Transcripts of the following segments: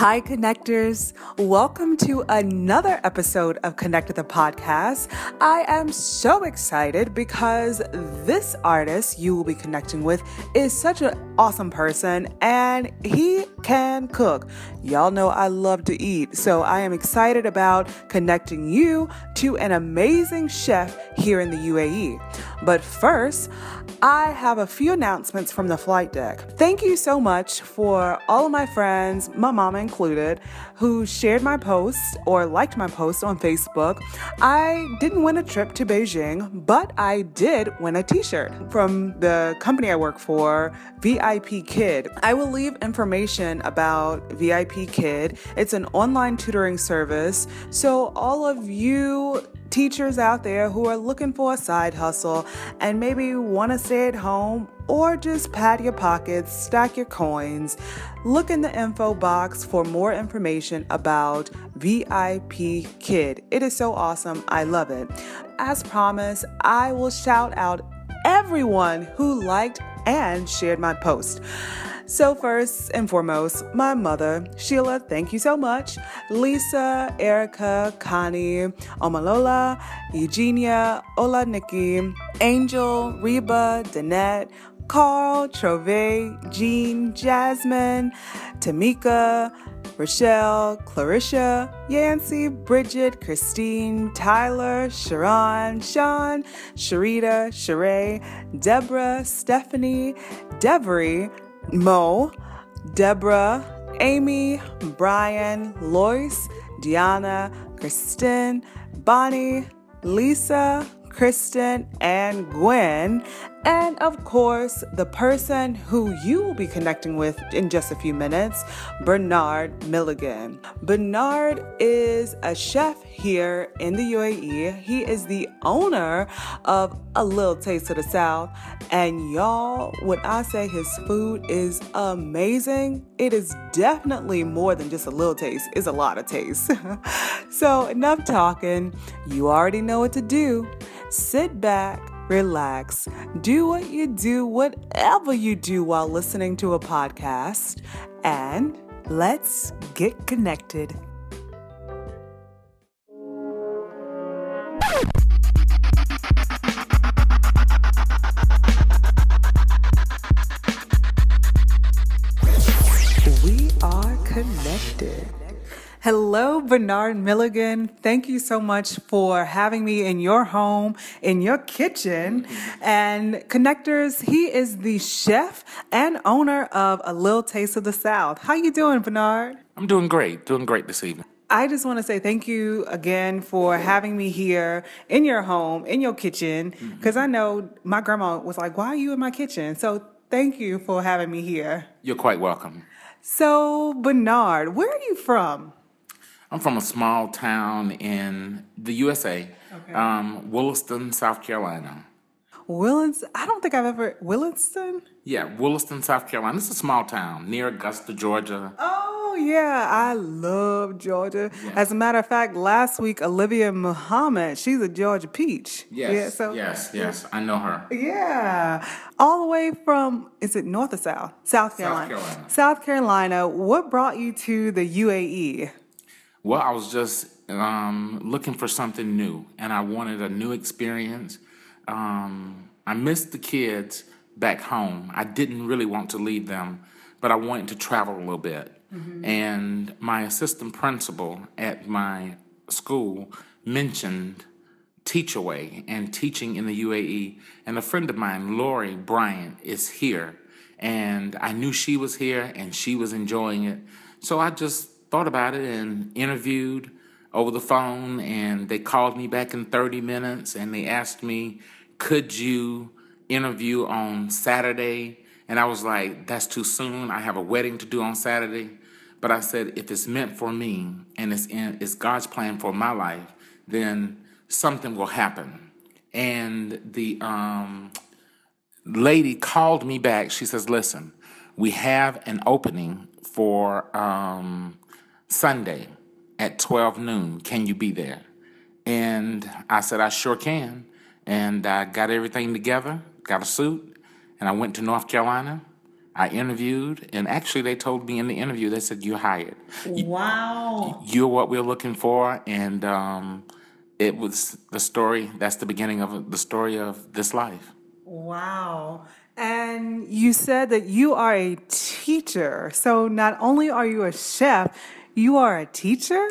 Hi, connectors. Welcome to another episode of Connect with the podcast. I am so excited because this artist you will be connecting with is such an awesome person and he can cook. Y'all know I love to eat, so I am excited about connecting you to an amazing chef here in the UAE. But first, I have a few announcements from the flight deck. Thank you so much for all of my friends, my mama included, who shared my post or liked my post on Facebook. I didn't win a trip to Beijing, but I did win a t shirt from the company I work for, VIP Kid. I will leave information about VIP Kid. It's an online tutoring service. So, all of you teachers out there who are looking for a side hustle and maybe want to stay at home or just pad your pockets, stack your coins, look in the info box for more information about VIP Kid. It is so awesome. I love it. As promised, I will shout out everyone who liked and shared my post. So, first and foremost, my mother, Sheila, thank you so much. Lisa, Erica, Connie, Omalola, Eugenia, Ola Nikki, Angel, Reba, Danette, Carl, Trove, Jean, Jasmine, Tamika, Rochelle, Clarissa, Yancy, Bridget, Christine, Tyler, Sharon, Sean, Sharita, Sheree, Deborah, Stephanie, Devery, Mo, Deborah, Amy, Brian, Lois, Diana, Kristen, Bonnie, Lisa, Kristen, and Gwen. And of course, the person who you will be connecting with in just a few minutes, Bernard Milligan. Bernard is a chef here in the UAE. He is the owner of A Little Taste of the South. And y'all, when I say his food is amazing, it is definitely more than just a little taste, it's a lot of taste. so, enough talking. You already know what to do. Sit back relax, do what you do, whatever you do while listening to a podcast, and let's get connected. Hello, Bernard Milligan. Thank you so much for having me in your home, in your kitchen. And Connectors, he is the chef and owner of A Little Taste of the South. How you doing, Bernard? I'm doing great. Doing great this evening. I just want to say thank you again for having me here in your home, in your kitchen, mm-hmm. because I know my grandma was like, Why are you in my kitchen? So thank you for having me here. You're quite welcome. So, Bernard, where are you from? I'm from a small town in the USA, Okay. um, Williston, South Carolina. Williston? I don't think I've ever, Williston? Yeah, Williston, South Carolina. It's a small town near Augusta, Georgia. Oh, yeah, I love Georgia. As a matter of fact, last week, Olivia Muhammad, she's a Georgia peach. Yes, Yeah, so, yes, yes. I know her. Yeah, all the way from, is it North or South? South Carolina. Carolina. South Carolina. What brought you to the? UAE? Well, I was just um, looking for something new, and I wanted a new experience. Um, I missed the kids back home. I didn't really want to leave them, but I wanted to travel a little bit. And my assistant principal at my school mentioned Teachaway and teaching in the UAE. And a friend of mine, Lori Bryant, is here. And I knew she was here and she was enjoying it. So I just thought about it and interviewed over the phone. And they called me back in 30 minutes and they asked me, could you interview on Saturday? And I was like, that's too soon. I have a wedding to do on Saturday. But I said, if it's meant for me and it's in it's God's plan for my life, then something will happen. And the um, lady called me back. She says, listen, we have an opening for um, Sunday at 12 noon. Can you be there? And I said, I sure can. And I got everything together, got a suit, and I went to North Carolina. I interviewed, and actually, they told me in the interview, they said, You're hired. Wow. You're what we're looking for. And um, it was the story, that's the beginning of the story of this life. Wow. And you said that you are a teacher. So not only are you a chef, you are a teacher?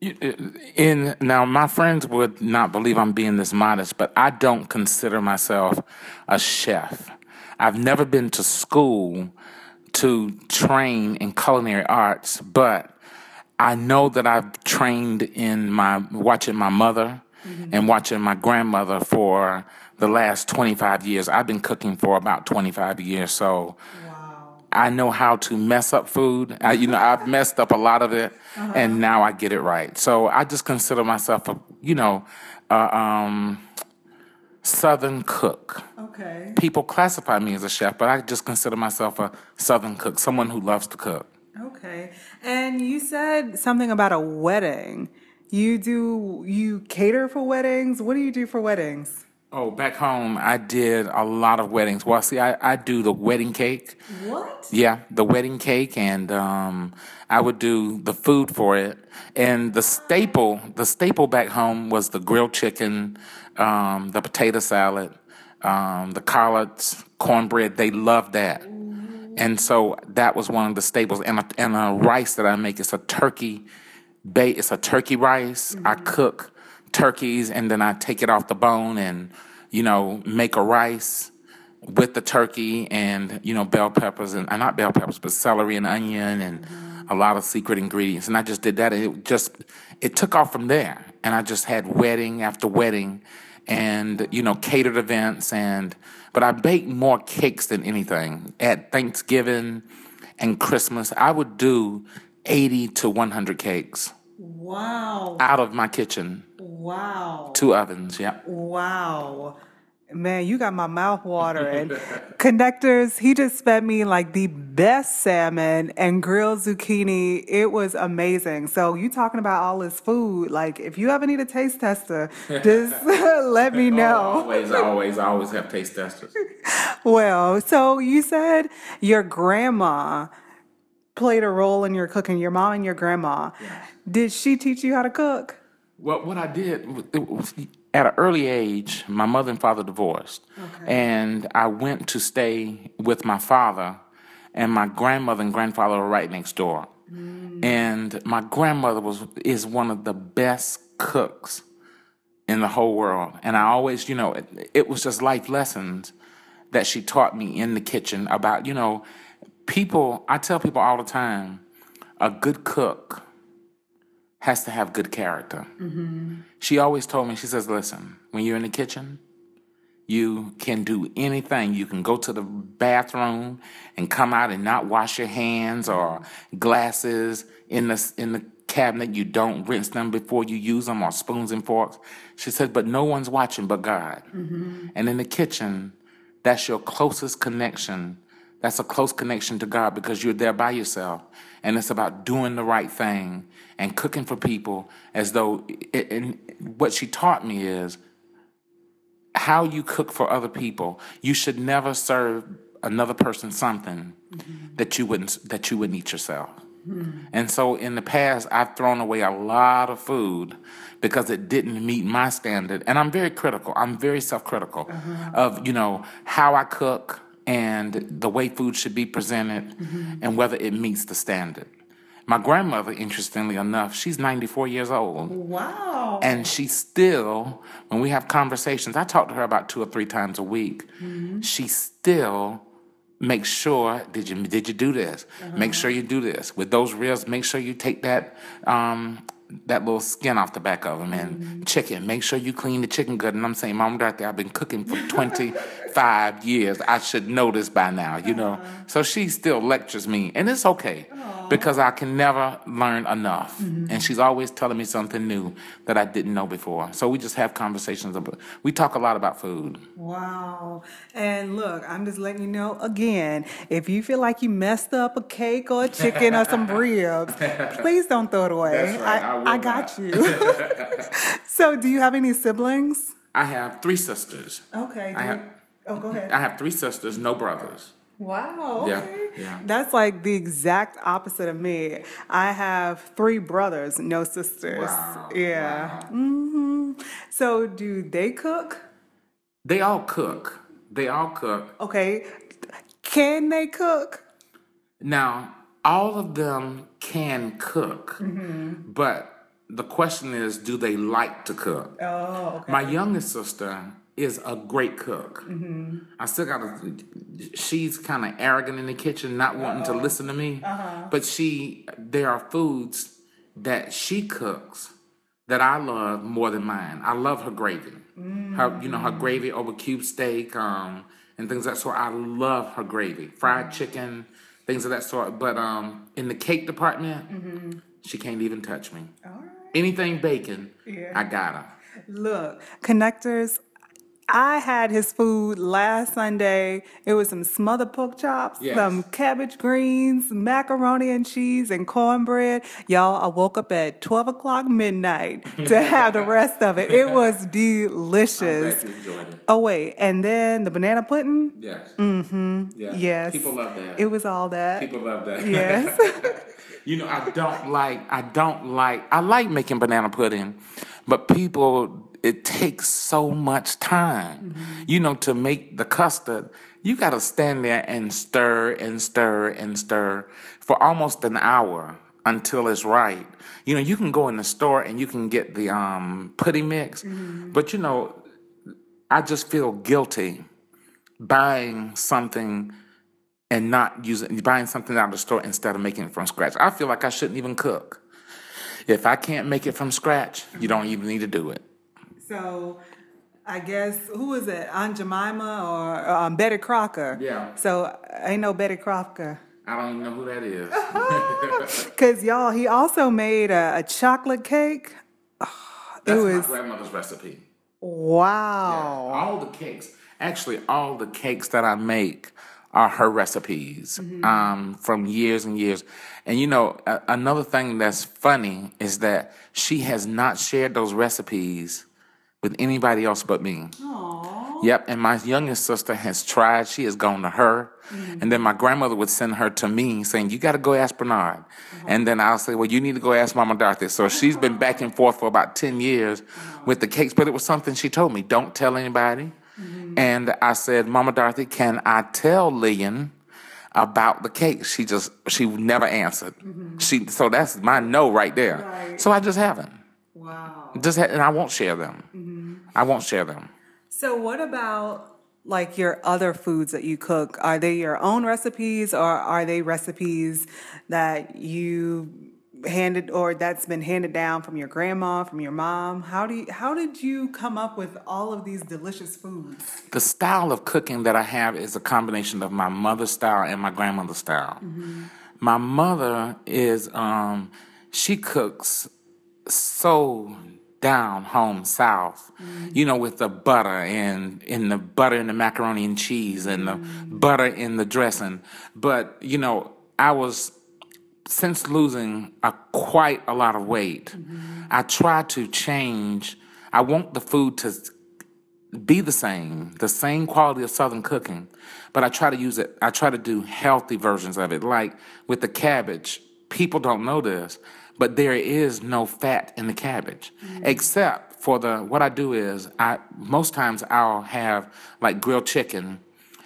In now, my friends would not believe I'm being this modest, but I don't consider myself a chef. I've never been to school to train in culinary arts, but I know that I've trained in my watching my mother mm-hmm. and watching my grandmother for the last 25 years. I've been cooking for about 25 years, so. I know how to mess up food. I, you know, I've messed up a lot of it, uh-huh. and now I get it right. So I just consider myself a, you know, uh, um, Southern cook. Okay. People classify me as a chef, but I just consider myself a Southern cook, someone who loves to cook. Okay. And you said something about a wedding. You do you cater for weddings? What do you do for weddings? Oh, back home, I did a lot of weddings. Well, see, I, I do the wedding cake. What? Yeah, the wedding cake, and um, I would do the food for it. And the staple, the staple back home was the grilled chicken, um, the potato salad, um, the collards, cornbread. They loved that. And so that was one of the staples. And a, and a rice that I make is a turkey bait. It's a turkey rice. Mm-hmm. I cook turkeys and then I take it off the bone and, you know, make a rice with the turkey and, you know, bell peppers and uh, not bell peppers, but celery and onion and a lot of secret ingredients. And I just did that and it just, it took off from there. And I just had wedding after wedding and, you know, catered events and, but I baked more cakes than anything. At Thanksgiving and Christmas, I would do 80 to 100 cakes. Wow. Out of my kitchen. Wow. Two ovens, yeah. Wow. Man, you got my mouth watering. Connectors, he just fed me like the best salmon and grilled zucchini. It was amazing. So you talking about all this food? Like, if you ever need a taste tester, just let me know. Oh, always, always, always have taste testers. well, so you said your grandma played a role in your cooking. Your mom and your grandma. Yeah. Did she teach you how to cook? Well, what I did was, at an early age, my mother and father divorced, okay. and I went to stay with my father, and my grandmother and grandfather were right next door. Mm. And my grandmother was is one of the best cooks in the whole world, and I always, you know, it, it was just life lessons that she taught me in the kitchen about, you know, people. I tell people all the time, a good cook has to have good character. Mm-hmm. She always told me, she says, listen, when you're in the kitchen, you can do anything. You can go to the bathroom and come out and not wash your hands or glasses in the in the cabinet. You don't rinse them before you use them or spoons and forks. She says, but no one's watching but God. Mm-hmm. And in the kitchen, that's your closest connection. That's a close connection to God because you're there by yourself. And it's about doing the right thing and cooking for people as though it, and what she taught me is how you cook for other people you should never serve another person something mm-hmm. that you wouldn't that you wouldn't eat yourself mm-hmm. and so in the past i've thrown away a lot of food because it didn't meet my standard and i'm very critical i'm very self-critical uh-huh. of you know how i cook and the way food should be presented mm-hmm. and whether it meets the standard my grandmother, interestingly enough, she's 94 years old. Wow. And she still, when we have conversations, I talk to her about two or three times a week. Mm-hmm. She still makes sure did you did you do this? Uh-huh. Make sure you do this with those ribs. Make sure you take that um, that little skin off the back of them and mm-hmm. chicken. Make sure you clean the chicken good. And I'm saying, Mom, there, I've been cooking for 25 years. I should know this by now, you know. Uh-huh. So she still lectures me, and it's okay Aww. because I can never learn enough. Mm-hmm. And she's always telling me something new that I didn't know before. So we just have conversations about. We talk a lot about food. Wow. And look, I'm just letting you know again, if you feel like you messed up a cake or a chicken or some ribs, please don't throw it away. Right. I, I, I got you. so, do you have any siblings? I have three sisters. Okay. I have, oh, go ahead. I have three sisters, no brothers. Wow. Yeah, Okay. yeah. That's like the exact opposite of me. I have three brothers, no sisters. Wow, Yeah. hmm So do they cook? They all cook. They all cook. Okay. Can they cook? Now, all of them can cook, but the question is, do they like to cook? Oh, okay. My youngest sister is a great cook. Mm-hmm. I still got to. She's kind of arrogant in the kitchen, not wanting to oh. listen to me. Uh-huh. But she, there are foods that she cooks that I love more than mine. I love her gravy. Her, you know, her mm. gravy over cube steak, um, and things of that sort. I love her gravy, fried mm-hmm. chicken, things of that sort. But um, in the cake department, mm-hmm. she can't even touch me. All right. Anything bacon, Yeah. I got her. Look, connectors. I had his food last Sunday. It was some smothered pork chops, Yes. some cabbage greens, macaroni and cheese, and cornbread. Y'all, I woke up at 12 o'clock midnight to have the rest of it. It was delicious. it. Oh, wait. And then the banana pudding? Yes. Mm-hmm. Yeah. Yes. People love that. It was all that. People love that. yes. you know, I don't like. I don't like. I like making banana pudding, but people. It takes so much time. You know, to make the custard, you got to stand there and stir and stir and stir for almost an hour until it's right. You know, you can go in the store and you can get the um, pudding mix, but you know, I just feel guilty buying something and not using buying something out of the store instead of making it from scratch. I feel like I shouldn't even cook. If I can't make it from scratch, you don't even need to do it. So I guess who is it? Aunt Jemima or um, Betty Crocker? Yeah. So ain't no Betty Crocker. I don't even know who that is. Cause y'all, he also made a, a chocolate cake. it That's was my grandmother's recipe. wow. All the cakes, actually, all the cakes that I make are her recipes mm-hmm. um, from years and years. And you know, a- another thing that's funny is that she has not shared those recipes with anybody else but me. Aww. Yep, and my youngest sister has tried. She has gone to her, mm-hmm. and then my grandmother would send her to me, saying, "You got to go ask Bernard." Uh-huh. And then I'll say, "Well, you need to go ask Mama Dorothy." So she's been back and forth for about ten years with the cakes, but it was something she told me, "Don't tell anybody." Mm-hmm. And I said, "Mama Dorothy, can I tell Lillian?" About the cake, she just she never answered. Mm-hmm. She so that's my no right there. Right. So I just haven't. Wow. Just ha- and I won't share them. Mm-hmm. I won't share them. So what about like your other foods that you cook? Are they your own recipes or are they recipes that you handed or that's been handed down from your grandma, from your mom? How do you, how did you come up with all of these delicious foods? the style of cooking that I have is a combination of my mother's style and my grandmother's style. Mm-hmm. My mother is um she cooks so down home south, mm-hmm. you know, with the butter and in the butter and the macaroni and cheese and the mm-hmm. butter in the dressing. But you know, I was since losing a, quite a lot of weight. Mm-hmm. I try to change. I want the food to be the same, the same quality of Southern cooking, but I try to use it. I try to do healthy versions of it, like with the cabbage. People don't know this, but there is no fat in the cabbage, mm-hmm. except for the. What I do is, I most times I'll have like grilled chicken.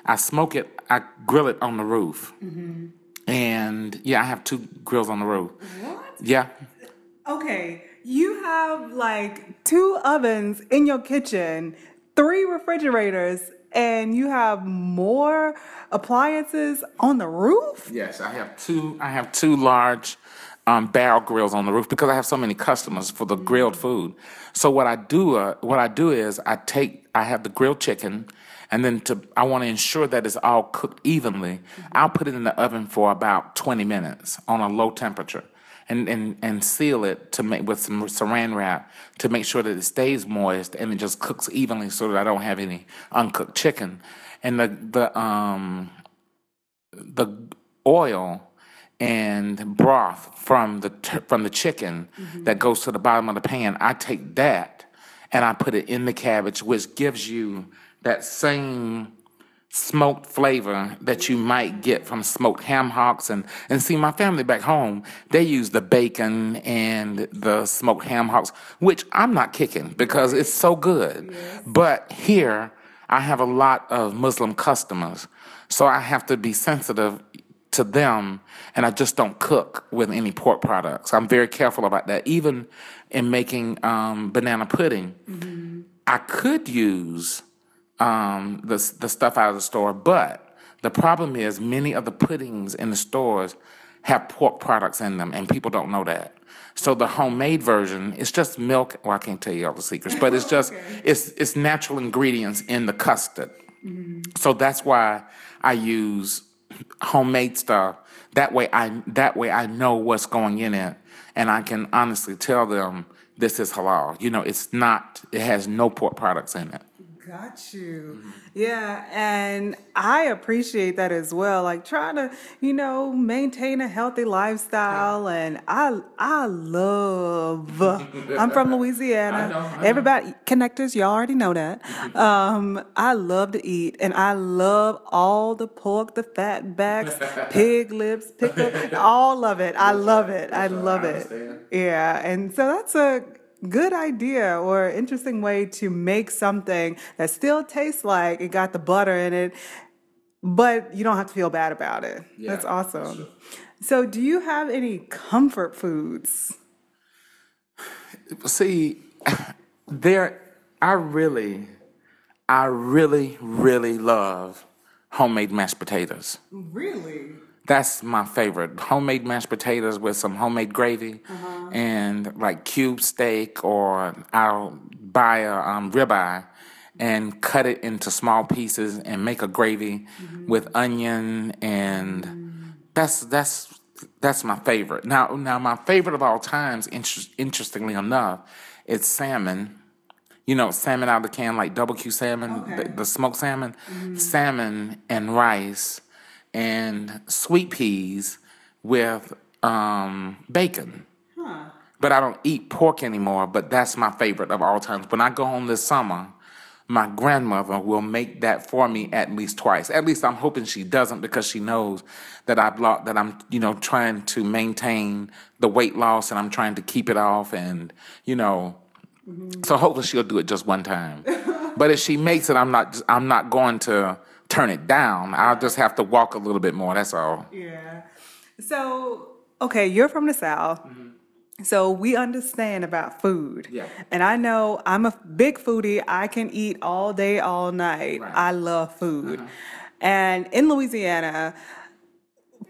I smoke it. I grill it on the roof, mm-hmm. And yeah, I have two grills on the roof. What? Yeah, Okay, you have like two ovens in your kitchen, three refrigerators, and you have more appliances on the roof? Yes, I have two. I have two large um, barrel grills on the roof because I have so many customers for the grilled food. So what I do, uh, what I do is I take, I have the grilled chicken, and then to I want to ensure that it's all cooked evenly. I'll put it in the oven for about twenty minutes on a low temperature. And, and, and seal it to make with some saran wrap to make sure that it stays moist and it just cooks evenly so that I don't have any uncooked chicken. And the the um the oil and broth from the t- from the chicken that goes to the bottom of the pan. I take that and I put it in the cabbage, which gives you that same smoked flavor that you might get from smoked ham hocks. And and see my family back home they use the bacon and the smoked ham hocks which I'm not kicking because it's so good. But here I have a lot of Muslim customers so I have to be sensitive to them and I just don't cook with any pork products. I'm very careful about that. Even in making um, banana pudding I could use um, the the stuff out of the store. But the problem is, many of the puddings in the stores have pork products in them, and people don't know that. So the homemade version is just milk. Well, I can't tell you all the secrets, but it's just it's it's natural ingredients in the custard. So that's why I use homemade stuff. That way, I that way I know what's going in it, and I can honestly tell them this is halal. You know, it's not. It has no pork products in it. Got you. Yeah, and I appreciate that as well. Like trying to, you know, maintain a healthy lifestyle and I I love I'm from Louisiana. I know, I know. Everybody connectors, y'all already know that. Um I love to eat and I love all the pork, the fat backs, pig lips, pickle, all of it. I love it. I love it. Yeah, and so that's a good idea or interesting way to make something that still tastes like it got the butter in it, but you don't have to feel bad about it. Yeah, that's that's awesome. So, do you have any comfort foods? See, there, I really, I really, really love homemade mashed potatoes. Really? That's my favorite. Homemade mashed potatoes with some homemade gravy uh-huh. and like cube steak, or I'll buy a um, ribeye and cut it into small pieces and make a gravy mm-hmm. with onion and mm. that's that's that's my favorite. Now now my favorite of all times, inter- interestingly enough, is salmon. You know, salmon out of the can, like double Q salmon, Okay. the, the smoked salmon, mm-hmm. salmon and rice, and sweet peas with um, bacon. But I don't eat pork anymore. But that's my favorite of all times. When I go home this summer, my grandmother will make that for me at least twice. At least I'm hoping she doesn't because she knows that I've lo- that I'm you know trying to maintain the weight loss and I'm trying to keep it off and you know so hopefully she'll do it just one time. but if she makes it, I'm not I'm not going to turn it down. I'll just have to walk a little bit more. That's all. Yeah. So, okay, you're from the South. Mm-hmm. So we understand about food. Yeah. And I know I'm a big foodie. I can eat all day, all night. Right. I love food. Uh-huh. And in Louisiana,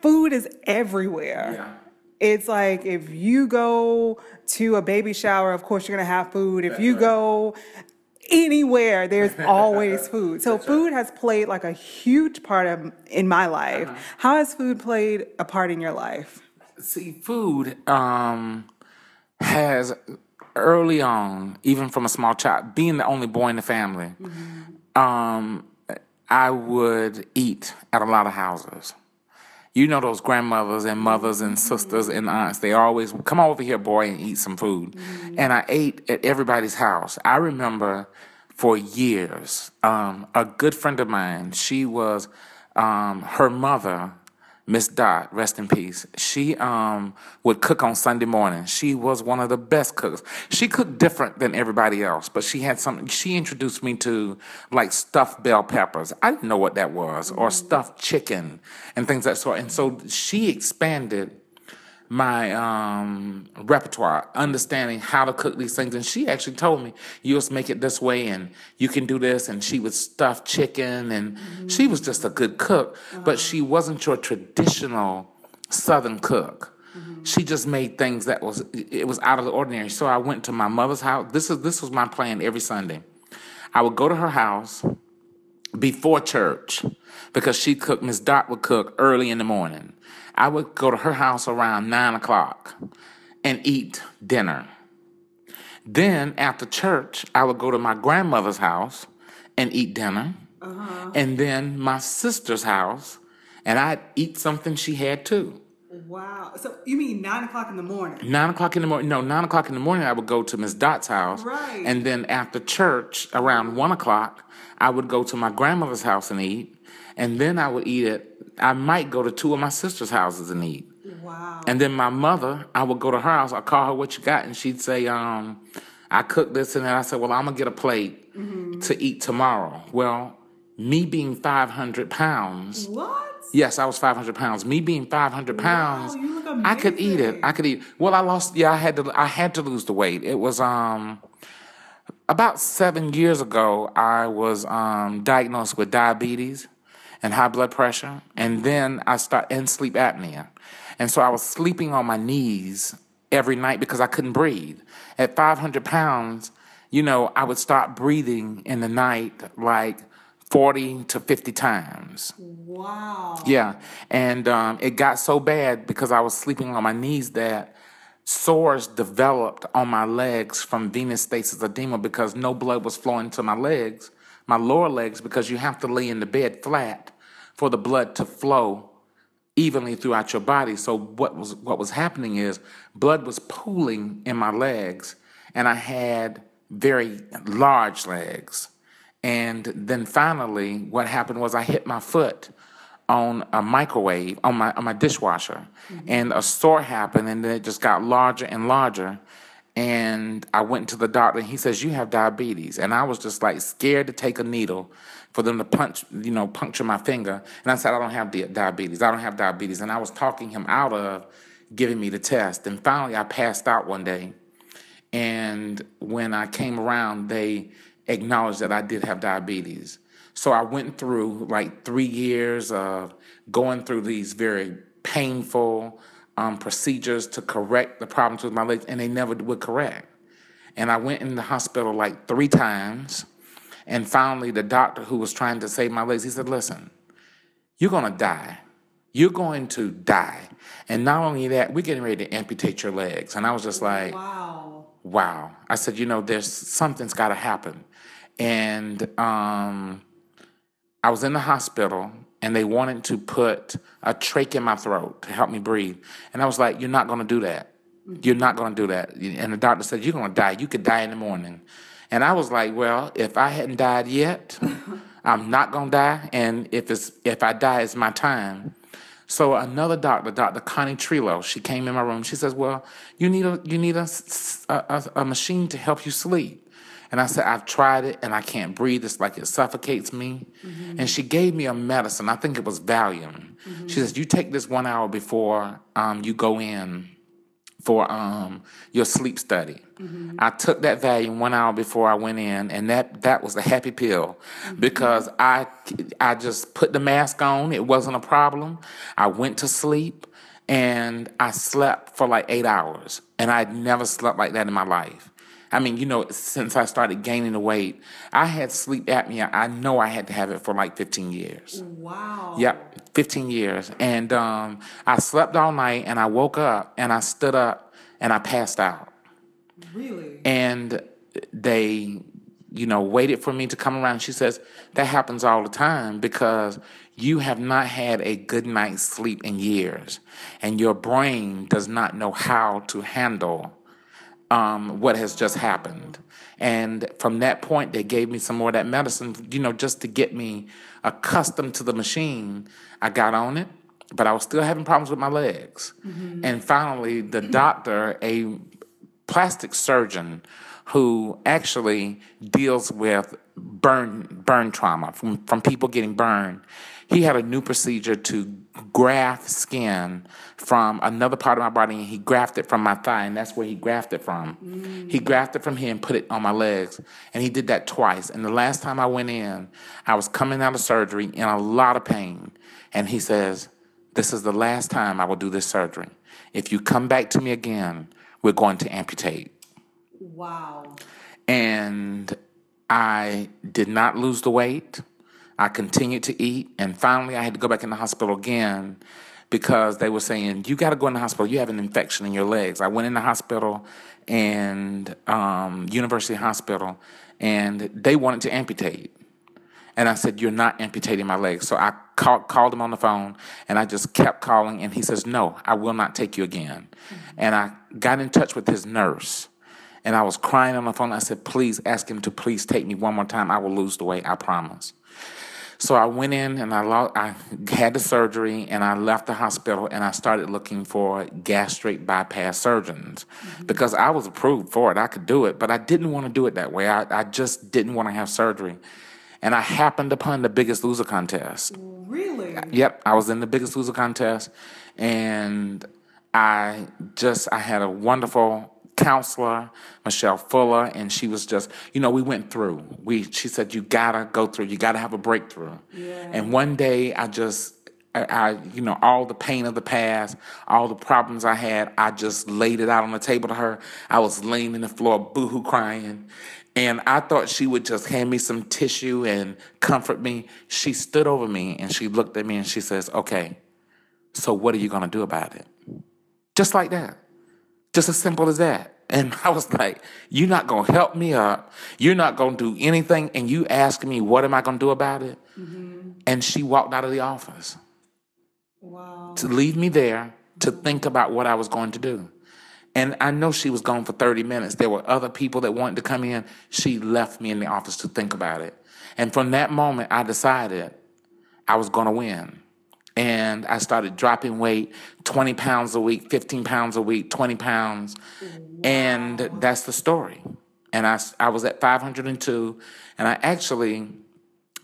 food is everywhere. Yeah. It's like if you go to a baby shower, of course you're gonna have food. If you right. go anywhere, there's always food. So food has played like a huge part of in my life. Uh-huh. How has food played a part in your life? See, food um, has early on, even from a small child, being the only boy in the family, um, I would eat at a lot of houses. You know those grandmothers and mothers and sisters and aunts. They always come over here, boy, and eat some food. And I ate at everybody's house. I remember for years, um, a good friend of mine. She was um, her mother Miss Dot, rest in peace. She um would cook on Sunday morning. She was one of the best cooks. She cooked different than everybody else, but she had something. She introduced me to like stuffed bell peppers. I didn't know what that was, or stuffed chicken and things that sort. And so she expanded my um, repertoire, understanding how to cook these things. And she actually told me, you just make it this way and you can do this. And she would stuff chicken and she was just a good cook, but she wasn't your traditional Southern cook. She just made things that was it was out of the ordinary. So I went to my mother's house. This is this was my plan every Sunday. I would go to her house before church because she cooked miss dot would cook early in the morning i would go to her house around nine o'clock and eat dinner then after church i would go to my grandmother's house and eat dinner uh-huh. and then my sister's house and i'd eat something she had too Wow. So you mean nine o'clock in the morning? Nine o'clock in the morning. No, nine o'clock in the morning. I would go to Miss Dot's house, Right. and then after church around one o'clock, I would go to my grandmother's house and eat. and then I would eat it. I might go to two of my sister's houses and eat. Wow. And then my mother, I would go to her house. I'd call her, "What you got?" And she'd say, um, "I cooked this," and then I said, "Well, I'm gonna get a plate to eat tomorrow." Well, me being 500 pounds. What? Yes, I was 500 pounds. Me being 500 pounds, you look I could eat it. I could eat. Well, I lost. Yeah, I had to. I had to lose the weight. It was um about seven years ago. I was um diagnosed with diabetes and high blood pressure, and then I start and sleep apnea, and so I was sleeping on my knees every night because I couldn't breathe. At 500 pounds, you know, I would start breathing in the night like 40 to 50 times. Wow. Yeah, and um, it got so bad because I was sleeping on my knees that sores developed on my legs from venous stasis edema because no blood was flowing to my legs, my lower legs, because you have to lay in the bed flat for the blood to flow evenly throughout your body. So what was what was happening is blood was pooling in my legs, and I had very large legs. And then finally, what happened was I hit my foot on a microwave on my on my dishwasher, mm-hmm. and a sore happened, and then it just got larger and larger. And I went to the doctor, and he says you have diabetes, and I was just like scared to take a needle for them to punch, you know, puncture my finger. And I said I don't have diabetes. I don't have diabetes, and I was talking him out of giving me the test. And finally, I passed out one day. And when I came around, they acknowledged that I did have diabetes. So I went through like three years of going through these very painful um, procedures to correct the problems with my legs, and they never would correct. And I went in the hospital like three times. And finally, the doctor who was trying to save my legs, he said, Listen, you're going to die. You're going to die. And not only that, we're getting ready to amputate your legs. And I was just like, Wow. wow. I said, you know, there's something's got to happen. And um, I was in the hospital and they wanted to put a trach in my throat to help me breathe. And I was like, you're not going to do that. You're not going to do that. And the doctor said, you're going to die. You could die in the morning. And I was like, well, if I hadn't died yet, I'm not going to die. And if, it's, if I die, it's my time. So another doctor, Dr. Connie Trillo, she came in my room. She says, "Well, you need a you need a, a- a machine to help you sleep." And I said, "I've tried it and I can't breathe. It's like it suffocates me." And she gave me a medicine. I think it was Valium. She says, "You take this one hour before um, you go in for um, your sleep study." I took that Valium one hour before I went in, and that that was a happy pill because I I just put the mask on. It wasn't a problem. I went to sleep, and I slept for like eight hours, and I'd never slept like that in my life. I mean, you know, since I started gaining the weight, I had sleep apnea. I know I had to have it for like 15 years. Wow. Yep, 15 years. And um, I slept all night and I woke up and I stood up and I passed out. Really? And they, you know, waited for me to come around. She says, that happens all the time because you have not had a good night's sleep in years. And your brain does not know how to handle um, what has just happened. And from that point, they gave me some more of that medicine, you know, just to get me accustomed to the machine. I got on it, but I was still having problems with my legs. And finally, the doctor, a plastic surgeon who actually deals with burn burn trauma from, from people getting burned. He had a new procedure to graft skin from another part of my body and he grafted from my thigh and that's where he grafted from. He mm. grafted from here and put it on my legs and he did that twice. And the last time I went in, I was coming out of surgery in a lot of pain and he says, "This is the last time I will do this surgery. If you come back to me again, we're going to amputate." Wow. and I did not lose the weight. I continued to eat, and finally, I had to go back in the hospital again because they were saying you got to go in the hospital. You have an infection in your legs. I went in the hospital and um, University Hospital, and they wanted to amputate. And I said, You're not amputating my legs. So I called, called him on the phone and I just kept calling. And he says, No, I will not take you again. And I got in touch with his nurse. And I was crying on the phone. I said, Please ask him to please take me one more time. I will lose the weight. I promise. So I went in and I, lo- I had the surgery and I left the hospital and I started looking for gastric bypass surgeons mm-hmm. because I was approved for it. I could do it, but I didn't want to do it that way. I, I just didn't want to have surgery. And I happened upon the Biggest Loser contest. Really? Yep, I was in the Biggest Loser contest, and I just I had a wonderful counselor, Michelle Fuller, and she was just you know we went through. We she said you gotta go through, you gotta have a breakthrough. Yeah. And one day I just. I, I, you know, all the pain of the past, all the problems I had, I just laid it out on the table to her. I was laying in the floor, boohoo crying. And I thought she would just hand me some tissue and comfort me. She stood over me and she looked at me and she says, Okay, so what are you going to do about it? Just like that. Just as simple as that. And I was like, You're not going to help me up. You're not going to do anything. And you ask me, What am I going to do about it? Mm-hmm. And she walked out of the office Wow. to leave me there to think about what I was going to do. And I know she was gone for 30 minutes. There were other people that wanted to come in. She left me in the office to think about it. And from that moment, I decided I was going to win. And I started dropping weight 20 pounds a week, 15 pounds a week, 20 pounds. And that's the story. And I, I was at 502, and I actually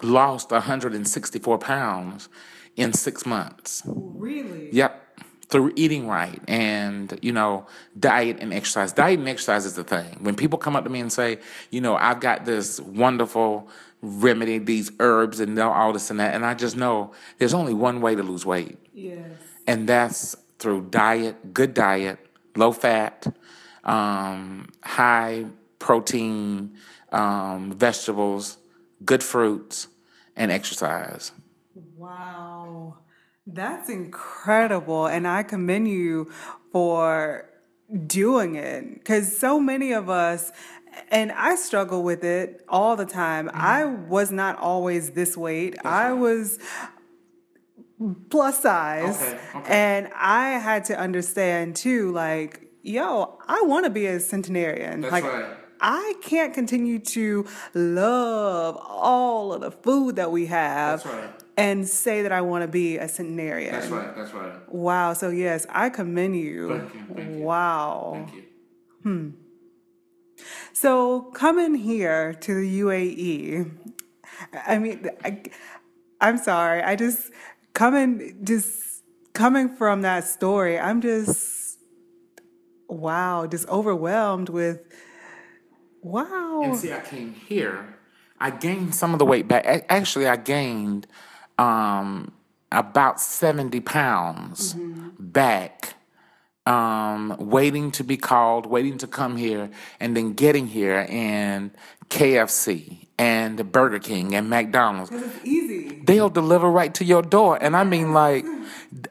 lost 164 pounds in six months. Really? Yep. Through eating right and, you know, diet and exercise. Diet and exercise is the thing. When people come up to me and say, you know, I've got this wonderful remedy, these herbs and all this and that, and I just know there's only one way to lose weight, Yes. and that's through diet, good diet, low fat, um, high protein, um, vegetables, good fruits, and exercise. Wow. That's incredible. And I commend you for doing it because so many of us, and I struggle with it all the time. Mm-hmm. I was not always this weight. I was plus size. Okay, okay. And I had to understand too, like, yo, I want to be a centenarian. That's like, right. I can't continue to love all of the food that we have right. and say that I want to be a centenarian. That's right. That's right. Wow. So, yes, I commend you. Thank you, thank you. Wow. Thank you. Hmm. So, coming here to the UAE, I mean, I, I'm sorry. I just coming, just coming from that story, I'm just, wow, just overwhelmed with, wow. And see, I came here. I gained some of the weight back. A- Actually, I gained um, about 70 pounds back, um, waiting to be called, waiting to come here, and then getting here and KFC and Burger King and McDonald's It's easy. they'll deliver right to your door. And I mean, like,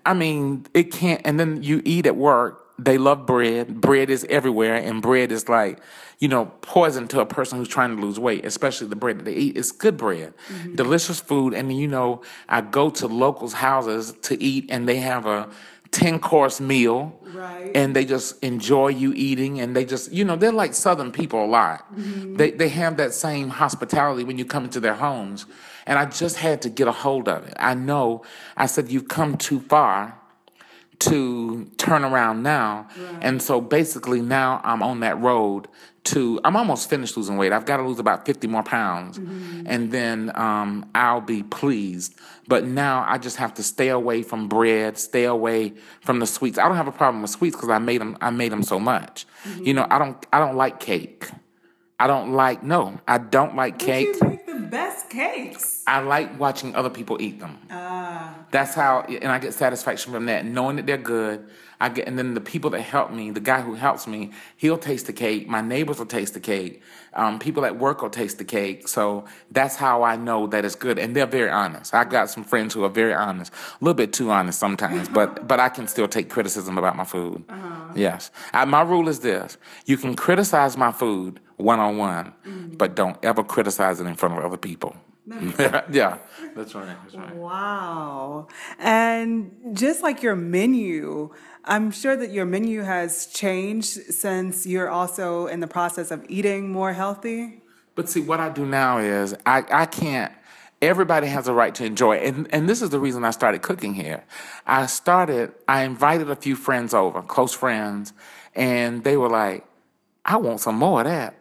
I mean, it can't. And then you eat at work. They love bread. Bread is everywhere, and bread is like, you know, poison to a person who's trying to lose weight. Especially the bread that they eat. It's good bread, delicious food. And you know, I go to locals' houses to eat, and they have a ten course meal Right. and they just enjoy you eating and they just you know they're like southern people a lot. Mm-hmm. They, they have that same hospitality when you come into their homes. And i just had to get a hold of it. I know. I said you've come too far to turn around now. And so basically now i'm on that road to i'm almost finished losing weight. I've got to lose about 50 more pounds. And then um, i'll be pleased. But now i just have to stay away from bread stay away from the sweets. I don't have a problem with sweets because i made them i made them so much. You know i don't i don't like cake. I don't like no i don't like cake You make the best cakes. I like watching other people eat them. Ah, That's how, and I get satisfaction from that, knowing that they're good. I get, and then the people that help me, the guy who helps me, he'll taste the cake. My neighbors will taste the cake. Um, people at work will taste the cake. So that's how I know that it's good, and they're very honest. I got some friends who are very honest, a little bit too honest sometimes, but but I can still take criticism about my food. Yes, I, my rule is this: you can criticize my food one on one, but don't ever criticize it in front of other people. yeah, that's right. That's right. wow. And just like your menu, I'm sure that your menu has changed since you're also in the process of eating more healthy. But see, what I do now is I, I can't everybody has a right to enjoy. And, and this is the reason I started cooking here. I started, I invited a few friends over, close friends, and they were like, I want some more of that.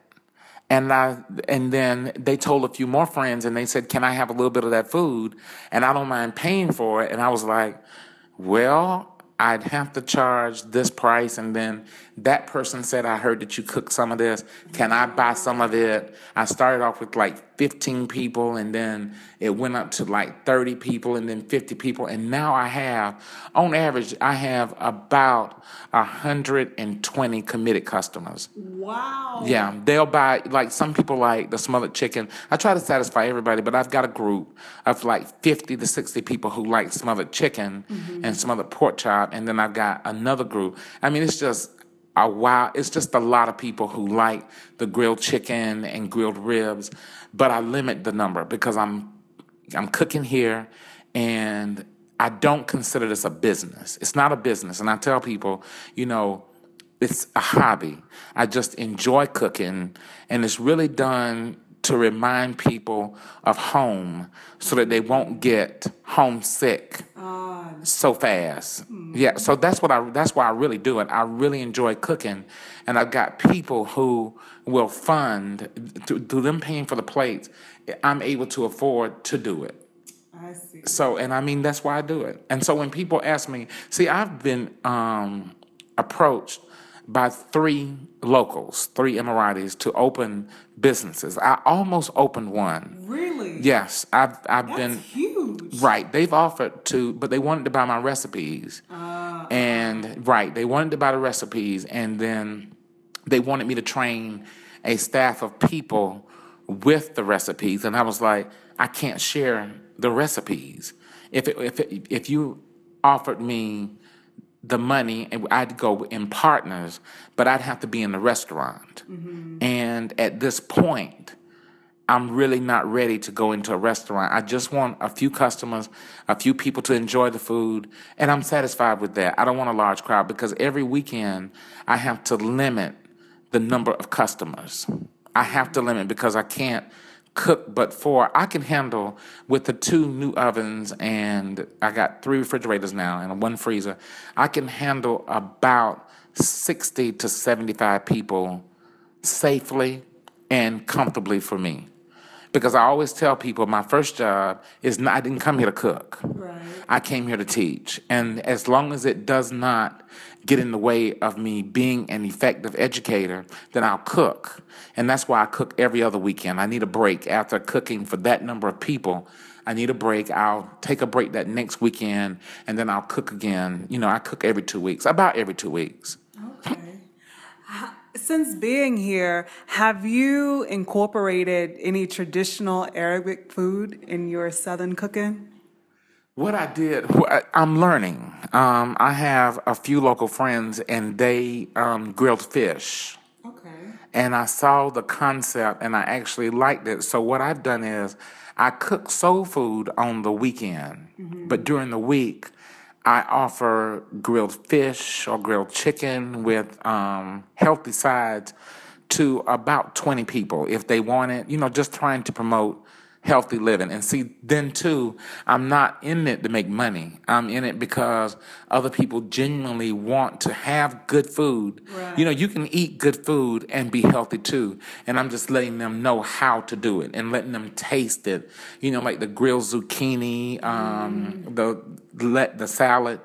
And I, and then they told a few more friends and they said, can I have a little bit of that food? And I don't mind paying for it. And I was like, well, I'd have to charge this price. And then that person said, I heard that you cook some of this. Can I buy some of it? I started off with like 15 people and then it went up to like 30 people and then 50 people. And now I have, on average, I have about 120 committed customers. Wow. Yeah, they'll buy like some people like the smothered chicken. I try to satisfy everybody, but I've got a group of like 50 to 60 people who like smothered chicken mm-hmm. and smothered pork chop, and then I've got another group. I mean, it's just a wow. It's just a lot of people who like the grilled chicken and grilled ribs, but I limit the number because I'm I'm cooking here and I don't consider this a business. It's not a business. And I tell people, you know, it's a hobby. I just enjoy cooking, and it's really done to remind people of home so that they won't get homesick so fast. Yeah, so that's what I that's why I really do it. I really enjoy cooking, and I've got people who will fund through, through them paying for the plates. I'm able to afford to do it. I see. So, and I mean, that's why I do it. And so when people ask me, see, I've been um, approached by three locals, three Emiratis, to open businesses. I almost opened one. Really? Yes, I've I've That's been huge. right. They've offered to, but they wanted to buy my recipes, ah. and right, they wanted to buy the recipes, and then they wanted me to train a staff of people with the recipes, and I was like, I can't share the recipes. If it, if it, if you offered me the money, and I'd go in partners, but I'd have to be in the restaurant, mm-hmm. and at this point. I'm really not ready to go into a restaurant. I just want a few customers, a few people to enjoy the food, and I'm satisfied with that. I don't want a large crowd because every weekend I have to limit the number of customers. I have to limit because I can't cook but four. I can handle with the two new ovens and I got three refrigerators now and one freezer. I can handle about 60 to 75 people safely and comfortably for me. Because I always tell people my first job is not, I didn't come here to cook. Right. I came here to teach. And as long as it does not get in the way of me being an effective educator, then I'll cook. And that's why I cook every other weekend. I need a break after cooking for that number of people. I need a break. I'll take a break that next weekend and then I'll cook again. You know, I cook every two weeks, about every two weeks. Okay. Uh, since being here, have you incorporated any traditional Arabic food in your Southern cooking? What I did, I'm learning. Um, I have a few local friends and they um, grilled fish. Okay. and I saw the concept and I actually liked it. So what I've done is I cook soul food on the weekend, but during the week I offer grilled fish or grilled chicken with um, healthy sides to about 20 people if they want it, you know, just trying to promote healthy living. And see, then too, I'm not in it to make money. I'm in it because other people genuinely want to have good food. Right. You know, you can eat good food and be healthy too. And I'm just letting them know how to do it and letting them taste it. You know, like the grilled zucchini, um, the let the salad,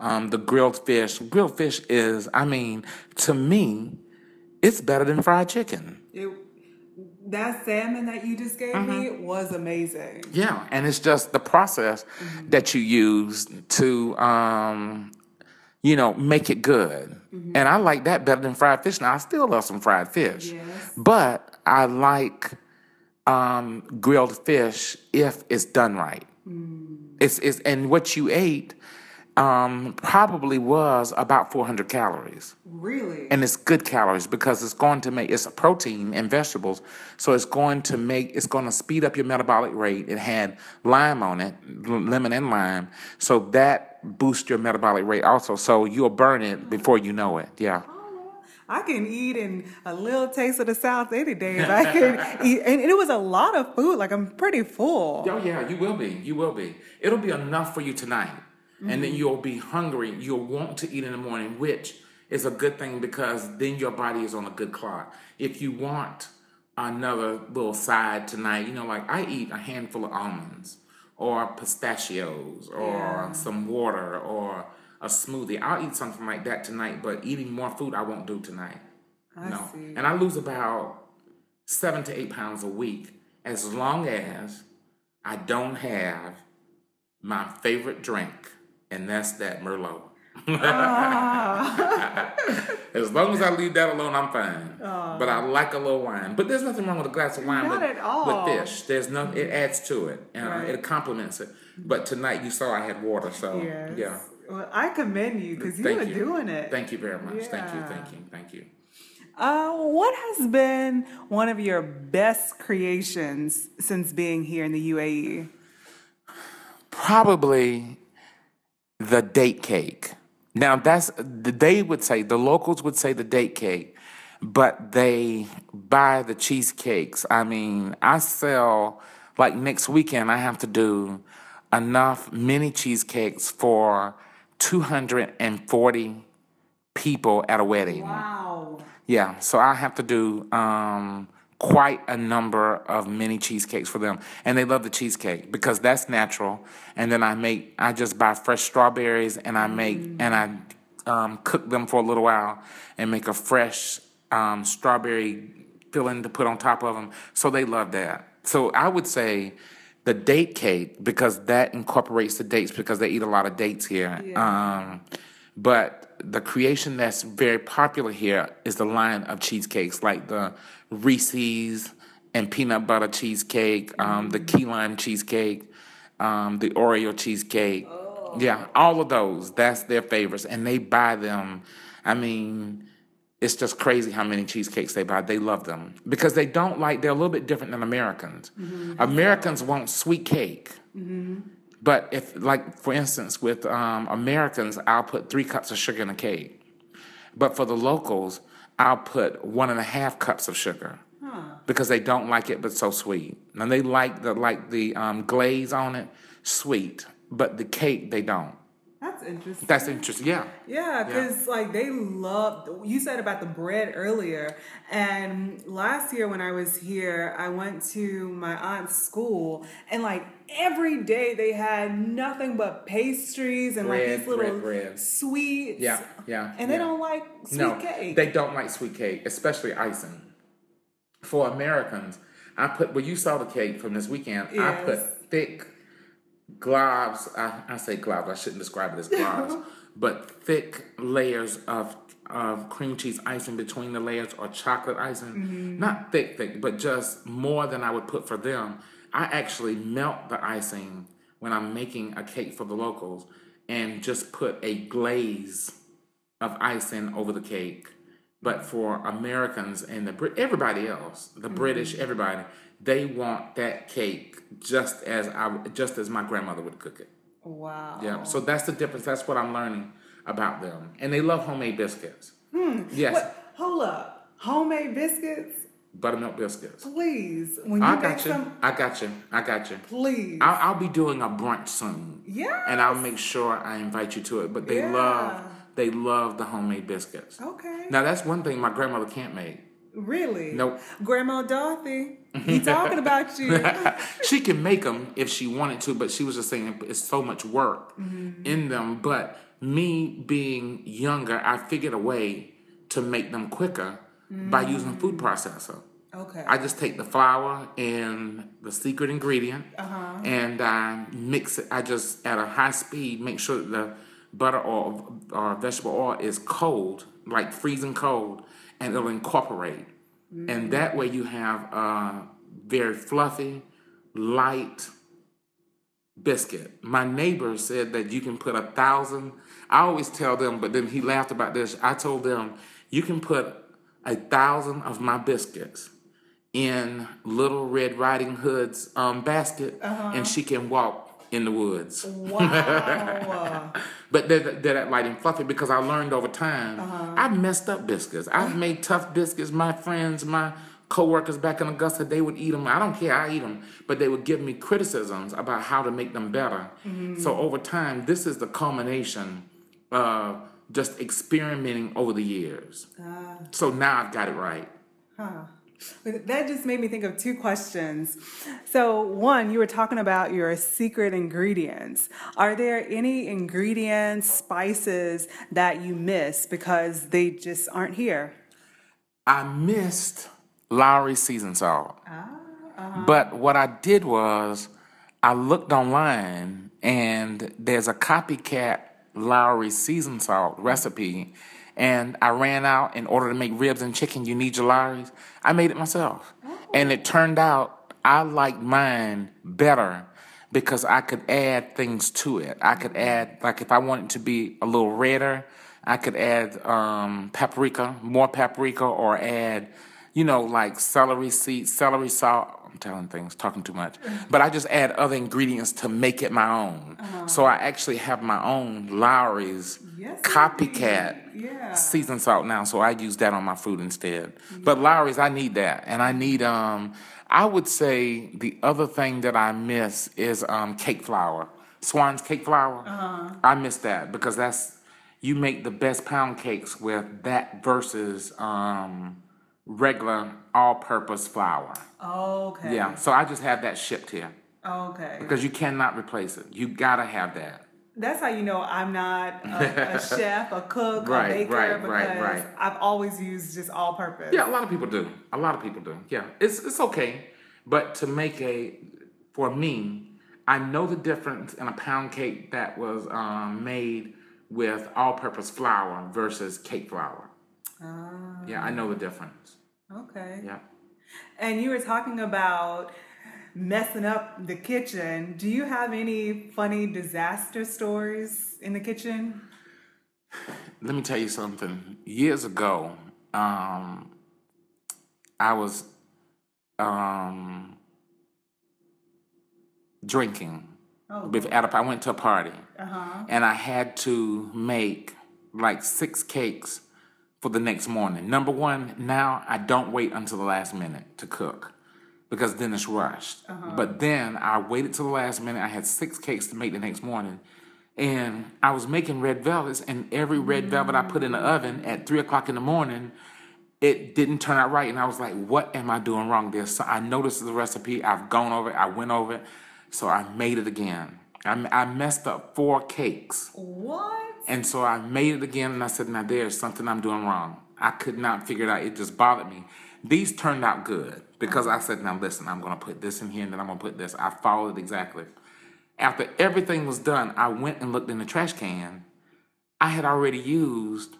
um, the grilled fish. Grilled fish is, I mean, to me, it's better than fried chicken. It, that salmon that you just gave me Mm-hmm. was amazing. Yeah, and it's just the process that you use to, um, you know, make it good. And I like that better than fried fish. Now I still love some fried fish, Yes. but I like um, grilled fish if it's done right. It's, it's and what you ate um, probably was about 400 calories. Really? And it's good calories because it's going to make it's a protein and vegetables, so it's going to make it's going to speed up your metabolic rate. It had lime on it, lemon and lime, so that boosts your metabolic rate also. So you'll burn it before you know it. Yeah. I can eat in a little taste of the South any day if I can eat. And it was a lot of food. Like I'm pretty full. Oh yeah, you will be. You will be. It'll be enough for you tonight, and Mm-hmm. then you'll be hungry. You'll want to eat in the morning, which is a good thing because then your body is on a good clock. If you want another little side tonight, you know, like I eat a handful of almonds or pistachios or Yeah. some water or a smoothie. I'll eat something like that tonight, but eating more food I won't do tonight. I no. see. And I lose about seven to eight pounds a week as long as I don't have my favorite drink, and that's that Merlot. Ah. As long as I leave that alone, I'm fine. But I like a little wine. But there's nothing wrong with a glass of wine Not with, at all. with fish. There's no. It adds to it. and Right. It complements it. But tonight you saw I had water, so Yes. yeah. Well, I commend you because you Thank were you. doing it. Thank you very much. Thank you. Thank you. Thank you. Uh, what has been one of your best creations since being here in the? UAE? Probably the date cake. Now that's they would say the locals would say the date cake, but they buy the cheesecakes. I mean, I sell like next weekend. I have to do enough mini cheesecakes for two hundred and forty people at a wedding. Wow. Yeah, so I have to do um, quite a number of mini cheesecakes for them, and they love the cheesecake because that's natural. And then I make, I just buy fresh strawberries, and I make, and I um, cook them for a little while, and make a fresh um, strawberry filling to put on top of them. So they love that. So I would say the date cake because that incorporates the dates because they eat a lot of dates here. Um, but the creation that's very popular here is the line of cheesecakes, like the Reese's and peanut butter cheesecake, um, the key lime cheesecake, um, the Oreo cheesecake. Yeah, all of those. That's their favorites, and they buy them. I mean, it's just crazy how many cheesecakes they buy. They love them because they don't like. They're a little bit different than Americans. Americans want sweet cake. But if, like, for instance, with um, Americans, I'll put three cups of sugar in a cake. But for the locals, I'll put one and a half cups of sugar because they don't like it, but so sweet. And they like the like the um, glaze on it, sweet, but the cake they don't. That's interesting. That's interesting. Yeah. Yeah, because like they love. You said about the bread earlier, and last year when I was here, I went to my aunt's school, and like every day they had nothing but pastries and like these little bread, bread. sweets. Yeah, yeah, And they yeah. don't like sweet no, cake. they don't like sweet cake, especially icing. For Americans, I put well, you saw the cake from this weekend. I put thick globs. I, I say globs. I shouldn't describe it as globs, but thick layers of of cream cheese icing between the layers or chocolate icing. Mm-hmm. Not thick, thick, but just more than I would put for them. I actually melt the icing when I'm making a cake for the locals, and just put a glaze of icing over the cake. But for Americans and the Brit, everybody else, the British, everybody, they want that cake just as I, just as my grandmother would cook it. wow. Yeah. So that's the difference. That's what I'm learning about them, and they love homemade biscuits. Hmm. Yes, What? Hold up. Homemade biscuits, buttermilk biscuits. please. When you I got you. some, I got you. I got you. please. I'll, I'll be doing a brunch soon. Yeah. And I'll make sure I invite you to it. But they Yeah. love they love the homemade biscuits. okay. Now that's one thing my grandmother can't make. Really? Nope. Grandma Dorothy, he talking about you. she can make them if she wanted to, but she was just saying it's so much work mm-hmm. in them. But me being younger, I figured a way to make them quicker by mm. using food processor. Okay. I just take the flour and the secret ingredient uh-huh. and I mix it. I just, at a high speed, make sure that the butter or, or vegetable oil is cold, like freezing cold, and it'll incorporate. And that way you have a very fluffy, light biscuit. My neighbor said that you can put a thousand. I always tell them, but then he laughed about this. I told them, you can put a thousand of my biscuits in Little Red Riding Hood's um, basket, and she can walk in the woods. Wow. But they're, they're that light and fluffy because I learned over time. Uh-huh. I've messed up biscuits. I've uh-huh. made tough biscuits. My friends, my co-workers back in Augusta, they would eat them. I don't care, I eat them. But they would give me criticisms about how to make them better. Mm-hmm. So over time, this is the culmination of just experimenting over the years. Ah. So now I've got it right. That just made me think of two questions. So, one, you were talking about your secret ingredients. Are there any ingredients, spices that you miss because they just aren't here? I missed Lawry season salt. Ah, uh-huh. But what I did was I looked online and there's a copycat Lawry season salt recipe. And I ran out in order to make ribs and chicken, you need your I made it myself. Oh. And it turned out I liked mine better because I could add things to it. I could mm-hmm. add, like if I wanted to be a little redder, I could add um, paprika, more paprika, or add, you know, like celery seeds, celery salt. I'm telling things, talking too much. Mm-hmm. But I just add other ingredients to make it my own. Uh-huh. So I actually have my own Lawry's Yes, copycat Yeah. seasoned salt now, so I use that on my food instead. But Lawry's, I need that, and I need um. I would say the other thing that I miss is um cake flour, Swan's cake flour. I miss that because that's you make the best pound cakes with that versus um regular all-purpose flour. Okay. Yeah, so I just have that shipped here Okay. because you cannot replace it. You gotta have that. That's how you know I'm not a, a chef, a cook, Right, a baker, right, because right, right. I've always used just all purpose. Yeah, a lot of people do. A lot of people do. Yeah, it's it's okay, but to make a for me, I know the difference in a pound cake that was um, made with all-purpose flour versus cake flour. Yeah, I know the difference. Okay. Yeah. And you were talking about messing up the kitchen. Do you have any funny disaster stories in the kitchen? Let me tell you something. Years ago, um, I was um, drinking. Oh. With, at a, I went to a party, Uh-huh. and I had to make like six cakes for the next morning. Number one, now I don't wait until the last minute to cook because then it's rushed. Uh-huh. But then I waited till the last minute. I had six cakes to make the next morning. And I was making red velvets, and every red velvet I put in the mm. oven at three o'clock in the morning, it didn't turn out right. And I was like, what am I doing wrong there? So I noticed the recipe. I've gone over it. I went over it. So I made it again. I, I messed up four cakes. What? And so I made it again and I said, now there's something I'm doing wrong. I could not figure it out. It just bothered me. These turned out good because I said, now listen, I'm going to put this in here and then I'm going to put this. I followed exactly. After everything was done, I went and looked in the trash can. I had already used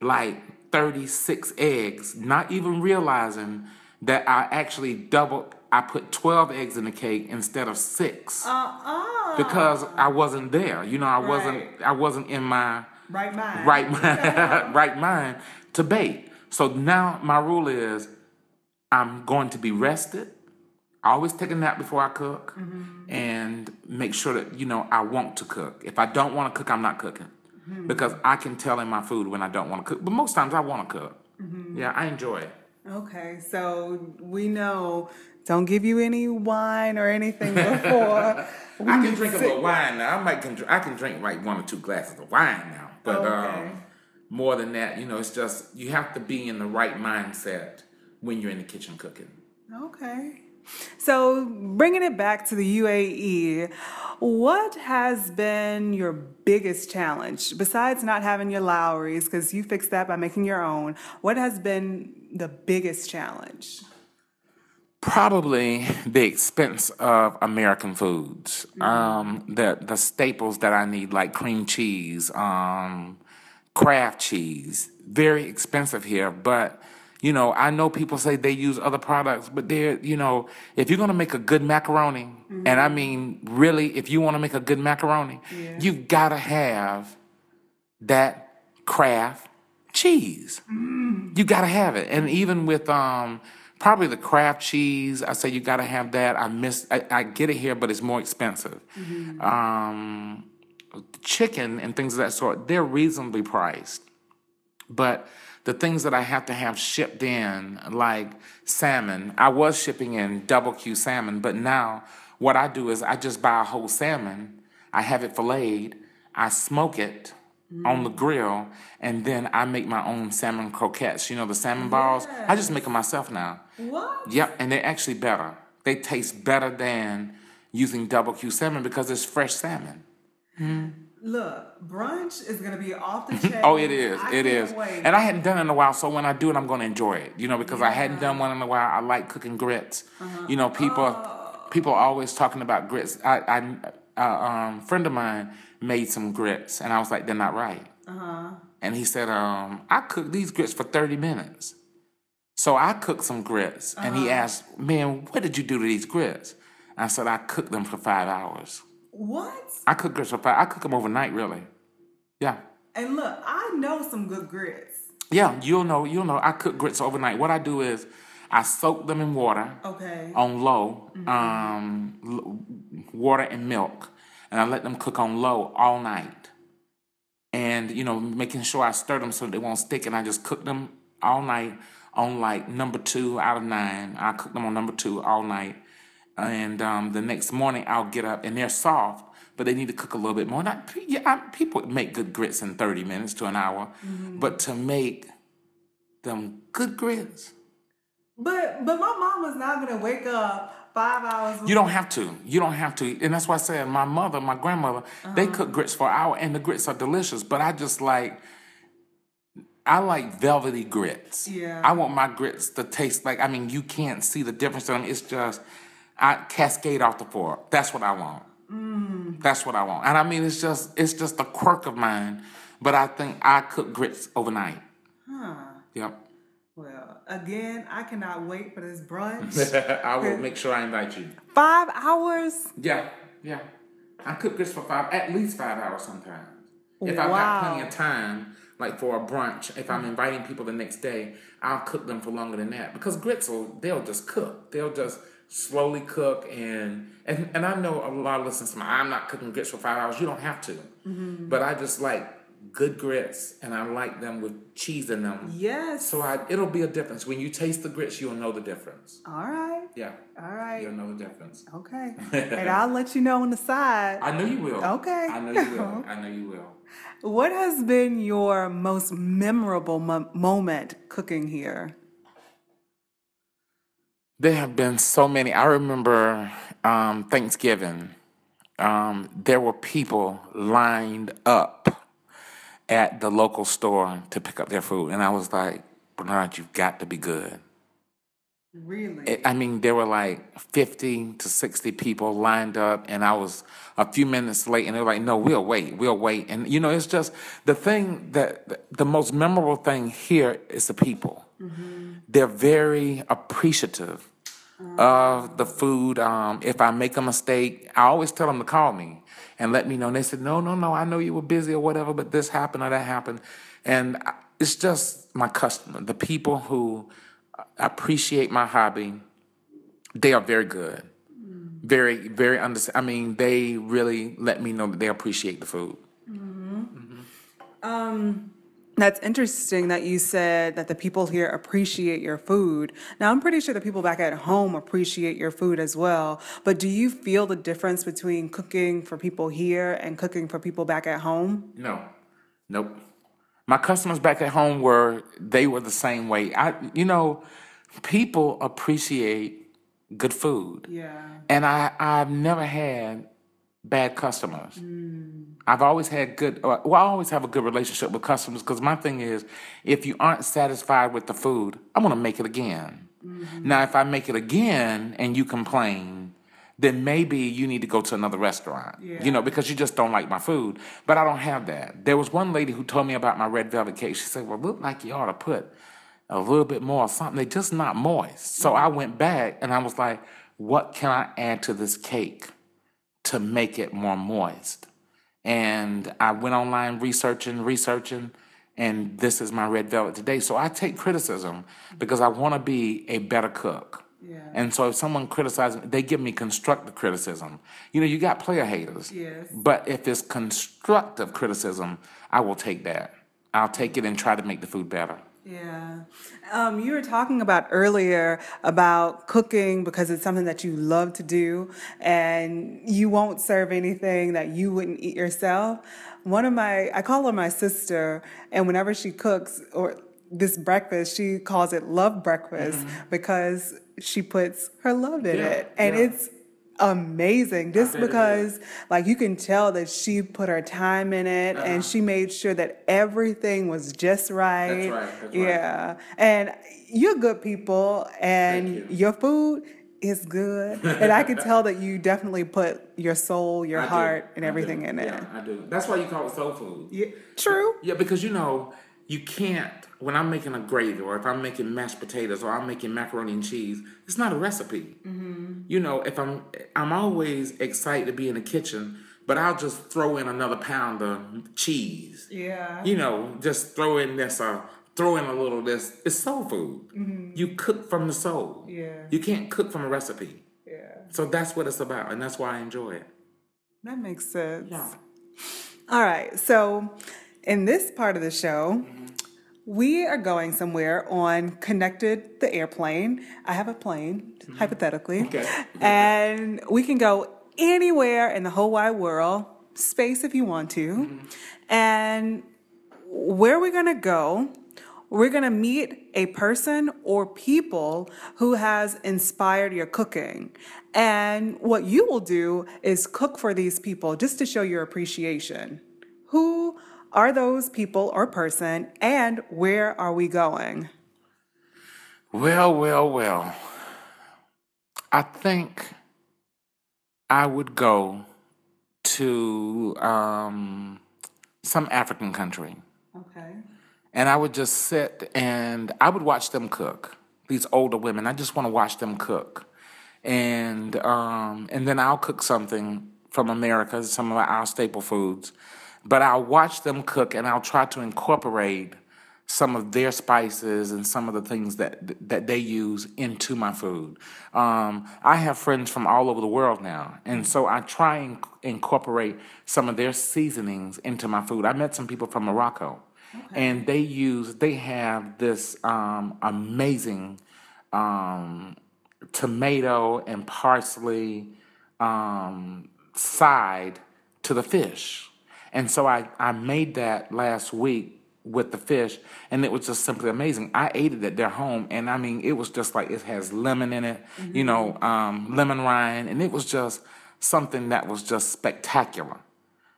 like 36 eggs, not even realizing that I actually doubled, I put 12 eggs in the cake instead of six Uh-uh. because I wasn't there. You know, I wasn't I wasn't in my Right mind. right mind, right mind to bake. So now my rule is I'm going to be rested. I always take a nap before I cook mm-hmm. and make sure that you know I want to cook. If I don't want to cook, I'm not cooking. Mm-hmm. Because I can tell in my food when I don't want to cook. But most times I want to cook. Mm-hmm. Yeah, I enjoy it. Okay, so we know don't give you any wine or anything before. we I can drink a little wine now. I might can I can drink like one or two glasses of wine now, but Okay. um, more than that, you know, it's just you have to be in the right mindset when you're in the kitchen cooking. Okay. So, bringing it back to the UAE, what has been your biggest challenge besides not having your Lawry's because you fixed that by making your own? What has been the biggest challenge? Probably the expense of American foods, um, the the staples that I need like cream cheese, um, Kraft cheese, very expensive here, but. You know, I know people say they use other products, but they're, you know, if you're gonna make a good macaroni, and I mean, really, if you wanna make a good macaroni, Yeah. you've gotta have that Kraft cheese. You gotta have it. And even with um, Probably the Kraft cheese. I say you got to have that. I miss. I, I get it here, but it's more expensive. Um, chicken and things of that sort. They're reasonably priced, but the things that I have to have shipped in, like salmon, I was shipping in double Q salmon, but now what I do is I just buy a whole salmon, I have it filleted, I smoke it on the mm. grill, and then I make my own salmon croquettes. You know, the salmon balls? I just make them myself now. What? Yep, and they're actually better. They taste better than using double Q salmon because it's fresh salmon. Hmm. Look, brunch is gonna be off the chain. Oh, it is. I it. Wait. And I hadn't done it in a while, so when I do it, I'm going to enjoy it. You know, because I hadn't done one in a while. I like cooking grits. Uh-huh. You know, people Oh. people are always talking about grits. I, I uh, um, friend of mine made some grits, and I was like, they're not right. Uh-huh. And he said, um, I cooked these grits for 30 minutes. So I cooked some grits, and Uh-huh. he asked, man, what did you do to these grits? I said, I cooked them for five hours. What? I cook grits for five. I cook them overnight, really. Yeah. And look, I know some good grits. Yeah, you'll know, you'll know. I cook grits overnight. What I do is I soak them in water Okay. on low, um, water and milk, and I let them cook on low all night. And, you know, making sure I stir them so they won't stick, and I just cook them all night on like number two out of nine. I cook them on number two all night. And um, the next morning I'll get up and they're soft, but they need to cook a little bit more. And I, yeah, I, people make good grits in 30 minutes to an hour, but to make them good grits, But but my mom was not gonna wake up five hours. You don't have to. You don't have to. And that's why I said my mother, my grandmother, they cook grits for an hour and the grits are delicious. But I just like, I like velvety grits. Yeah. I want my grits to taste like, I mean, you can't see the difference in them. It's just, I cascade off the fork. That's what I want. Mm. That's what I want. And I mean, it's just, it's just a quirk of mine. But I think I cook grits overnight. Huh. Yep. Well, again, I cannot wait for this brunch. I will make sure I invite you. Five hours? Yeah, yeah. I cook grits for five, at least five hours sometimes. If I've got plenty of time, like for a brunch, if I'm inviting people the next day, I'll cook them for longer than that because grits will they'll just cook. They'll just slowly cook and and and I know a lot of listeners. I'm not cooking grits for five hours. You don't have to, mm-hmm. but I just like good grits and I like them with cheese in them. Yes. So I, it'll be a difference when you taste the grits. You'll know the difference. All right. Yeah, All right. you'll know the difference. Okay. and I'll let you know on the side. I know you will. Okay. I know you will. I know you will. What has been your most memorable mo- moment cooking here? There have been so many. I remember um, Thanksgiving. Um, there were people lined up at the local store to pick up their food, and I was like, Bernard, you've got to be good. Really? I mean, there were like 50 to 60 people lined up, and I was a few minutes late, and they were like, no, we'll wait, we'll wait. And, you know, it's just the thing that the most memorable thing here is the people. Mm-hmm. They're very appreciative of the food. Um, if I make a mistake, I always tell them to call me and let me know. And they said, no, no, no, I know you were busy or whatever, but this happened or that happened. And I- it's just my customer, the people who appreciate my hobby. They are very good. Mm-hmm. Very, very under. I mean, they really let me know that they appreciate the food. Mm-hmm. Um, That's interesting that you said that the people here appreciate your food. Now, I'm pretty sure the people back at home appreciate your food as well. But do you feel the difference between cooking for people here and cooking for people back at home? No, nope. My customers back at home were they were the same way. I, you know, people appreciate good food, Yeah. and I I've never had bad customers. Mm. I've always had good. uh, Well, I always have a good relationship with customers because my thing is, if you aren't satisfied with the food, I'm going to make it again. Mm-hmm. Now, if I make it again and you complain, then maybe you need to go to another restaurant. You know, because you just don't like my food. But I don't have that. There was one lady who told me about my red velvet cake. She said, "Well, look like you ought to put a little bit more or something. They're just not moist." So mm-hmm. I went back and I was like, "What can I add to this cake to make it more moist?" And I went online researching, researching, and this is my red velvet today. So I take criticism because I want to be a better cook. Yeah. And so if someone criticizes, me, they give me constructive criticism. You know, you got player haters. Yes. But if it's constructive criticism, I will take that. I'll take it and try to make the food better. Yeah. Um, you were talking about earlier about cooking because it's something that you love to do and you won't serve anything that you wouldn't eat yourself. One of my, I call her my sister, and whenever she cooks or this breakfast, she calls it love breakfast because she puts her love in Yeah, it. And yeah. it's amazing just because like you can tell that she put her time in it and she made sure that everything was just right. Uh-huh. That's right, that's right. Yeah. And you're good people and you. your food is good. and I can tell that you definitely put your soul, your I do. heart and everything do. in it. Yeah, I do. That's why you call it soul food. Yeah. True. Yeah, because you know, you can't, when I'm making a gravy or if I'm making mashed potatoes or I'm making macaroni and cheese, it's not a recipe. You know, if I'm, I'm always excited to be in the kitchen, but I'll just throw in another pound of cheese. Yeah. You know, just throw in this, uh, throw in a little this. It's soul food. You cook from the soul. Yeah. You can't cook from a recipe. Yeah. So that's what it's about, and that's why I enjoy it. That makes sense. Yeah. All right. So, in this part of the show, we are going somewhere on connected the airplane. I have a plane, mm-hmm. hypothetically. Okay. And we can go anywhere in the whole wide world, space if you want to. Mm-hmm. And where we're going to go, we're going to meet a person or people who has inspired your cooking. And what you will do is cook for these people just to show your appreciation. Who are those people or person and where are we going? Well, well, well. I think I would go to um, some African country. Okay. And I would just sit and I would watch them cook. These older women, I just want to watch them cook. And um, and then I'll cook something from America, some of our staple foods. But I'll watch them cook and I'll try to incorporate some of their spices and some of the things that that they use into my food. Um, I have friends from all over the world now, and so I try and incorporate some of their seasonings into my food. I met some people from Morocco, and they use they have this um, amazing um, tomato and parsley um, side to the fish. And so I, I made that last week with the fish, and it was just simply amazing. I ate it at their home, and I mean, it was just like it has lemon in it, you know, um, lemon rind, and it was just something that was just spectacular.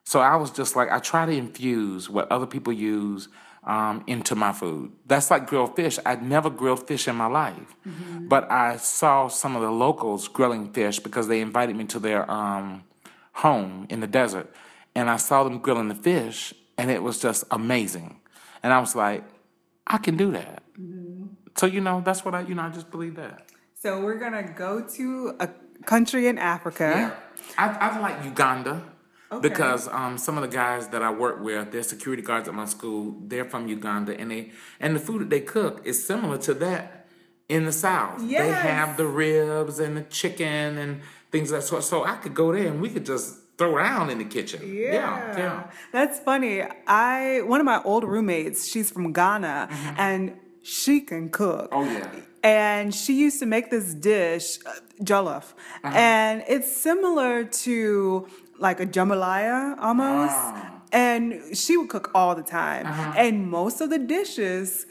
So I was just like, I try to infuse what other people use um, into my food. That's like grilled fish. I'd never grilled fish in my life, but I saw some of the locals grilling fish because they invited me to their um, home in the desert, and I saw them grilling the fish, and it was just amazing. And I was like, I can do that. So you know, that's what I, you know, I just believe that. So we're going to go to a country in Africa. I, I like Uganda because um, some of the guys that I work with, they're security guards at my school. They're from Uganda, and they and the food that they cook is similar to that in the South. They have the ribs and the chicken and things of that sort. So I could go there and we could just throw around in the kitchen. Yeah, yeah. That's funny. I one of my old roommates, she's from Ghana and she can cook. Mm-hmm. Oh yeah. And she used to make this dish, uh, jollof, Uh-huh. and it's similar to like a jambalaya almost. Ah. And she would cook all the time. Uh-huh. And most of the dishes,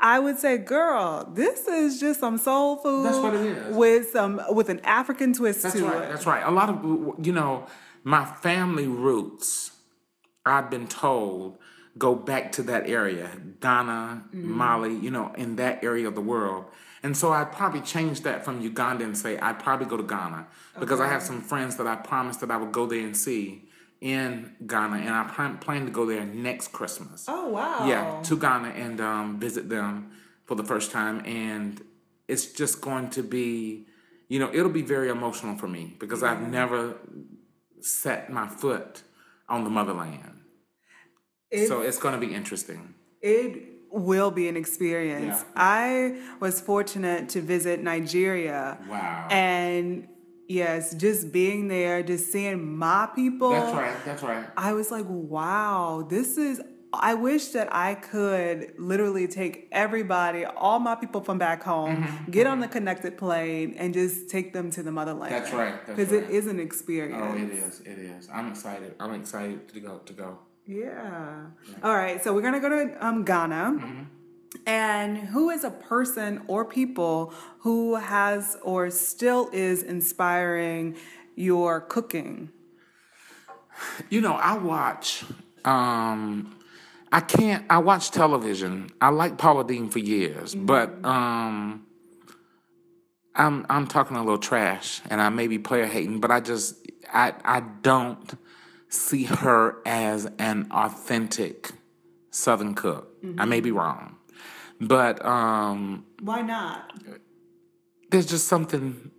I would say, girl, this is just some soul food That's what it is. with some with an African twist That's to right. it. That's right. A lot of you know, my family roots. I've been told go back to that area, Ghana, Mali. You know, in that area of the world. And so I'd probably change that from Uganda and say I'd probably go to Ghana because I have some friends that I promised that I would go there and see in Ghana, and I plan plan to go there next Christmas. Oh wow. Yeah, to Ghana and um, visit them for the first time, and it's just going to be, you know, it'll be very emotional for me because I've never set my foot on the motherland. It's- so it's going to be interesting. It will be an experience. Yeah. I was fortunate to visit Nigeria. Wow. And yes, just being there, just seeing my people. That's right. That's right. I was like, wow, this is. I wish that I could literally take everybody, all my people from back home, Mm-hmm. get on the connected plane, and just take them to the motherland. That's right, Because it right. is an experience. Oh, it is. It is. I'm excited. I'm excited to go. To go. Yeah. All right. So we're gonna go to um, Ghana. And who is a person or people who has or still is inspiring your cooking? You know, I watch. Um, I can't. I watch television. I like Paula Deen for years, but um, I'm I'm talking a little trash, and I may be player hating, but I just I I don't see her as an authentic Southern cook. I may be wrong, but um, Why not? there's just something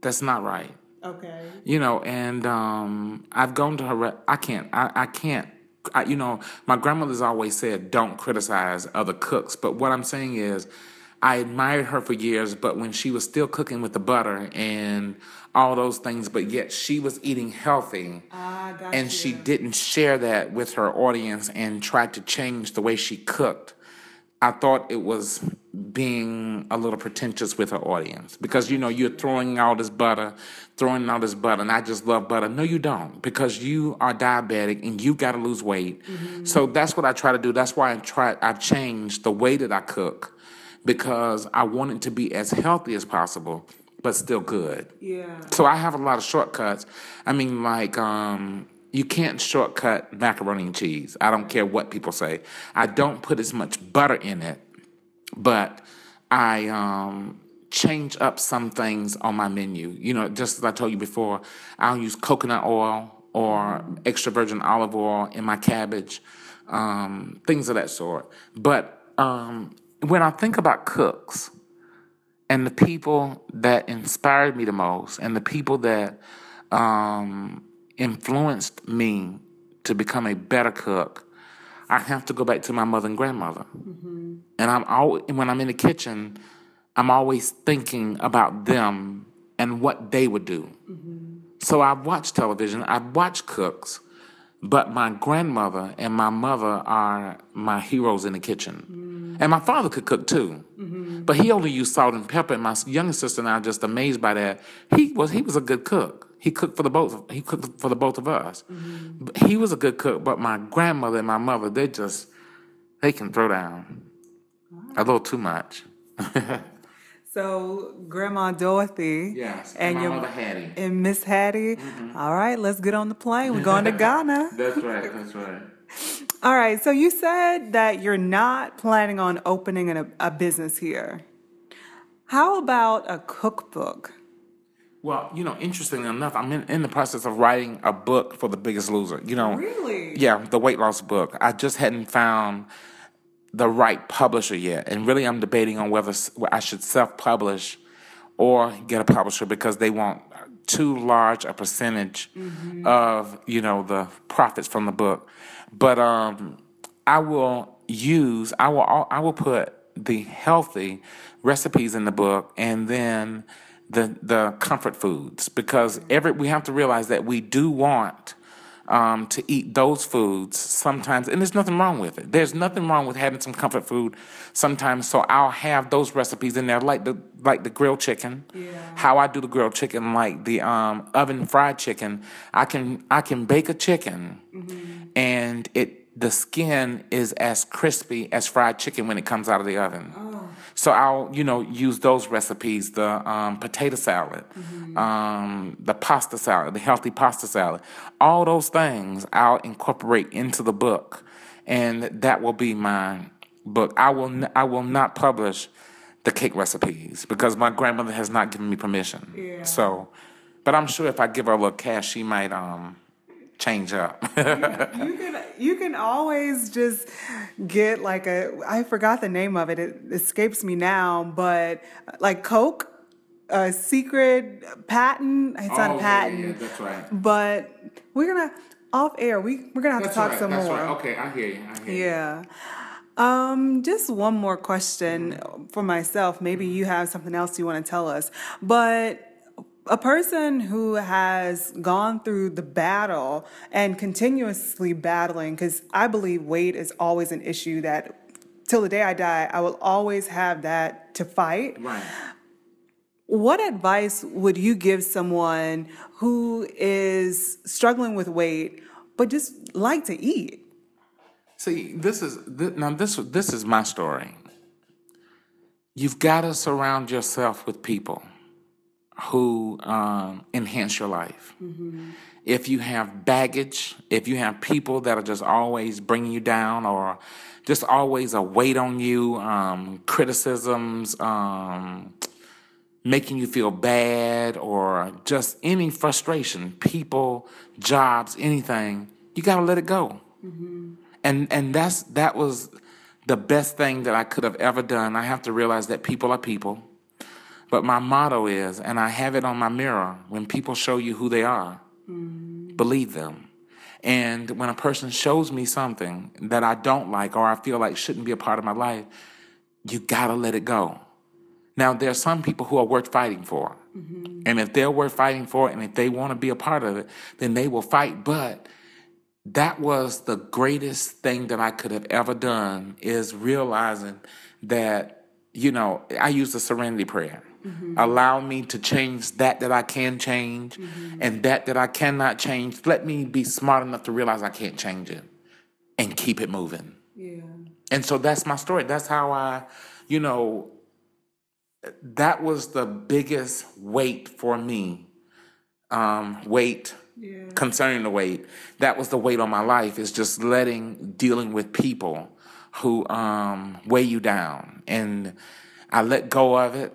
that's not right. Okay. you know and um i've gone to her i can't i, I can't I, you know my grandmother's always said don't criticize other cooks. But what i'm saying is i admired her for years but when she was still cooking with the butter and all those things but yet she was eating healthy. Got and she didn't share that with her audience and tried to change the way she cooked I thought it was being a little pretentious with her audience because you know you're throwing all this butter, throwing all this butter, and I just love butter. No, you don't because you are diabetic and you got to lose weight. So that's what I try to do. That's why I try. I've changed the way that I cook because I want it to be as healthy as possible, but still good. Yeah. So I have a lot of shortcuts. I mean, like, um, you can't shortcut macaroni and cheese. I don't care what people say. I don't put as much butter in it, but I um, change up some things on my menu. You know, just as I told you before, I'll use coconut oil or extra virgin olive oil in my cabbage, um, things of that sort. But um, when I think about cooks, and the people that inspired me the most and the people that um, influenced me to become a better cook, I have to go back to my mother and grandmother. Mm-hmm. And I'm always, when I'm in the kitchen, I'm always thinking about them and what they would do. Mm-hmm. So I watch television, I watch cooks, but my grandmother and my mother are my heroes in the kitchen. Mm. And my father could cook too, mm-hmm. but he only used salt and pepper. And my younger sister and I are just amazed by that. He was he was a good cook. He cooked for the both. He cooked for the both of us. But He was a good cook, but my grandmother and my mother they just they can throw down a little too much. So Grandma Dorothy. Yes, And and your mother Hattie. and Miss Hattie. Mm-hmm. All right, let's get on the plane. We're going to Ghana. That's right. That's right. All right. So you said that you're not planning on opening a, a business here. How about a cookbook? Well, you know, interestingly enough, I'm in, in the process of writing a book for The Biggest Loser. You know, Really? yeah, the weight loss book. I just hadn't found the right publisher yet, and really, I'm debating on whether I should self-publish or get a publisher because they want too large a percentage of you know the profits from the book. But um, I will use I will I will put the healthy recipes in the book and then the the comfort foods because every we have to realize that we do want um, to eat those foods sometimes, and there's nothing wrong with it. There's nothing wrong with having some comfort food sometimes. So I'll have those recipes in there, like the like the grilled chicken. How I do the grilled chicken, like the um, oven fried chicken. I can I can bake a chicken, and it the skin is as crispy as fried chicken when it comes out of the oven. So I'll, you know, use those recipes, the um, potato salad, um, the pasta salad, the healthy pasta salad. All those things I'll incorporate into the book, and that will be my book. I will, n- I will not publish the cake recipes because my grandmother has not given me permission. Yeah. So, but I'm sure if I give her a little cash, she might um change up. You can you can always just get like a I forgot the name of it. It escapes me now, but like Coke, a secret patent. It's not Oh, a patent, yeah, yeah, that's right. but we're gonna off air. We we're gonna have to talk some more. Okay, I hear you. I hear you. Yeah. Um, just one more question for myself. Maybe you have something else you want to tell us. But a person who has gone through the battle and continuously battling, because I believe weight is always an issue that till the day I die, I will always have that to fight. Right. What advice would you give someone who is struggling with weight but just like to eat? See, this is th- now this this is my story. You've got to surround yourself with people who um, enhance your life. If you have baggage, if you have people that are just always bringing you down or just always a weight on you, um, criticisms, um, making you feel bad, or just any frustration, people, jobs, anything, you got to let it go. And and that's that was the best thing that I could have ever done. I have to realize that people are people. But my motto is, and I have it on my mirror, when people show you who they are, mm. believe them. And when a person shows me something that I don't like or I feel like shouldn't be a part of my life, you gotta let it go. Now, there are some people who are worth fighting for. Mm-hmm. And if they're worth fighting for and if they wanna be a part of it, then they will fight. But that was the greatest thing that I could have ever done is realizing that, you know, I use the serenity prayer. Allow me to change that that I can change and that that I cannot change. Let me be smart enough to realize I can't change it and keep it moving. Yeah. And so that's my story. That's how I, you know, that was the biggest weight for me. Um, weight Yeah. concerning the weight. That was the weight on my life is just letting dealing with people who um weigh you down. And I let go of it.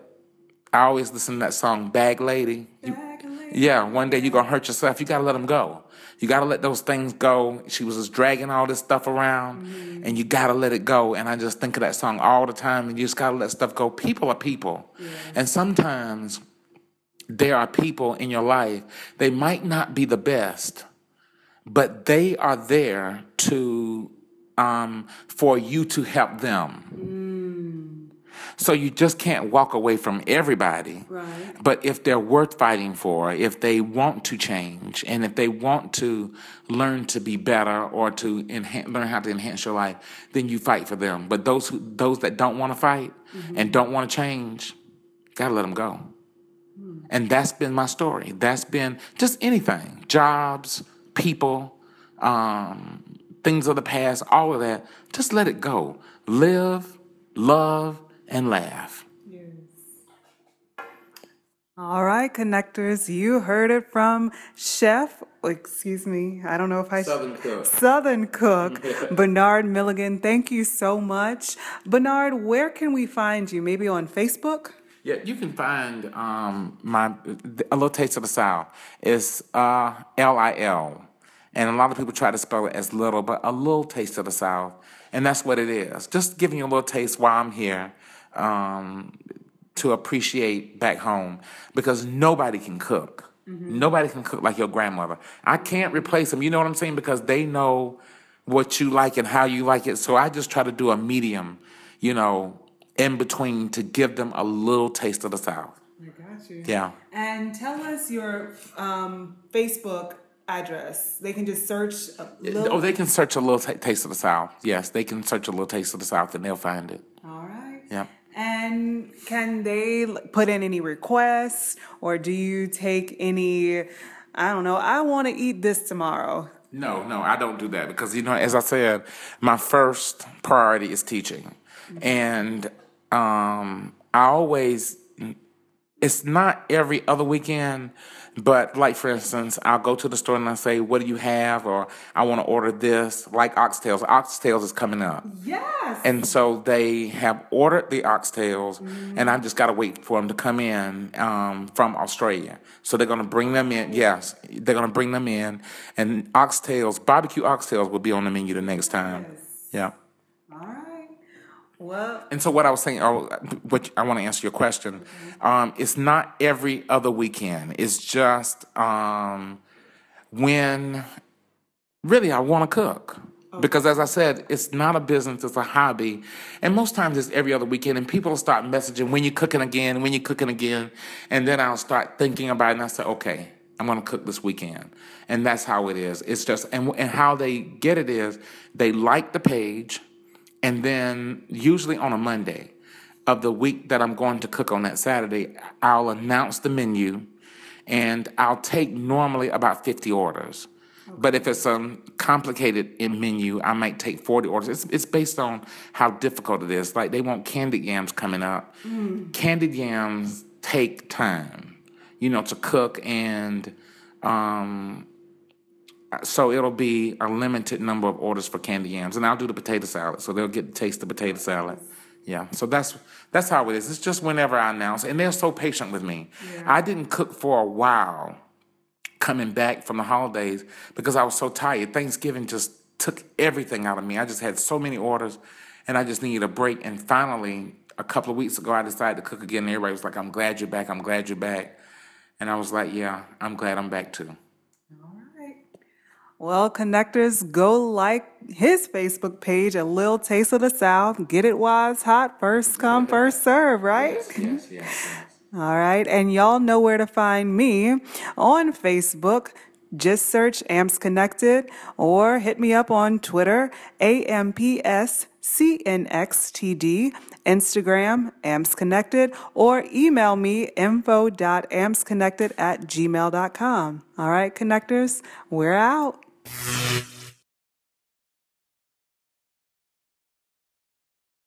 I always listen to that song Bag Lady. You- Bag Lady. yeah, one day you're gonna hurt yourself. You gotta let them go. You gotta let those things go. She was just dragging all this stuff around, and you gotta let it go. And I just think of that song all the time. And you just gotta let stuff go. People are people, and sometimes there are people in your life. They might not be the best, but they are there to um, for you to help them. So you just can't walk away from everybody. Right. But if they're worth fighting for, if they want to change, and if they want to learn to be better or to learn how to enhance your life, then you fight for them. But those who, those that don't want to fight and don't want to change, gotta let them go. And that's been my story. That's been just anything, jobs, people, um, things of the past, all of that. Just let it go. Live, love, and laugh. Yes. All right, connectors, you heard it from Chef, excuse me, I don't know if I Southern Cook. Southern Cook, Bernard Milligan. Thank you so much. Bernard, where can we find you? Maybe on Facebook? Yeah, you can find um, my a little taste of the South. It's uh, L I L, and a lot of people try to spell it as little, but a little taste of the South, and that's what it is. Just giving you a little taste while I'm here um, to appreciate back home, because nobody can cook. Nobody can cook like your grandmother. I can't replace them. You know what I'm saying? Because they know what you like and how you like it. So I just try to do a medium, you know, in between to give them a little taste of the South. I got you. Yeah. And tell us your um, Facebook address. They can just search a little. Oh, they can search a little ta taste of the South. Yes, they can search a little taste of the South and they'll find it. All right. Yeah. And can they put in any requests or do you take any, I don't know, I want to eat this tomorrow? No, no, I don't do that because you know, as I said, my first priority is teaching, and um, I always. It's not every other weekend, but like for instance, I'll go to the store and I say, "What do you have?" or "I want to order this." Like oxtails. Oxtails is coming up. Yes. And so they have ordered the oxtails, and I just got to wait for them to come in um, from Australia. So they're going to bring them in. Yes, they're going to bring them in. And oxtails, barbecue oxtails, will be on the menu the next time. Yeah. Well, And so what I was saying, oh, what I want to answer your question. Um, it's not every other weekend. It's just um, when really I want to cook. Because as I said, it's not a business, it's a hobby. And most times it's every other weekend and people start messaging when you're cooking again, when you're cooking again. And then I'll start thinking about it and I say, okay, I'm gonna cook this weekend. And that's how it is. It's just and and how they get it is they like the page and then usually on a Monday of the week that I'm going to cook on that Saturday, I'll announce the menu and I'll take normally about 50 orders. But if it's a complicated in menu, I might take 40 orders. It's, it's based on how difficult it is. Like they want candied yams coming up. Candied yams take time, you know, to cook and um, so it'll be a limited number of orders for candy yams, and I'll do the potato salad, so they'll get to taste the potato salad. Yeah, so that's that's how it is. It's just whenever I announce, and they're so patient with me. I didn't cook for a while coming back from the holidays because I was so tired. Thanksgiving just took everything out of me. I just had so many orders, and I just needed a break. And finally, a couple of weeks ago, I decided to cook again. And everybody was like, "I'm glad you're back. I'm glad you're back." And I was like, "Yeah, I'm glad I'm back too." Well, connectors, go like his Facebook page, A Little Taste of the South. Get it it's hot. First come, first serve, right? Yes, yes, yes. All right. And y'all know where to find me on Facebook. Just search AMPS Connected or hit me up on Twitter, AMPSCNXTD, Instagram, AMPS Connected, or email me info.ampsconnected at gmail.com. All right, connectors, we're out. Thank you.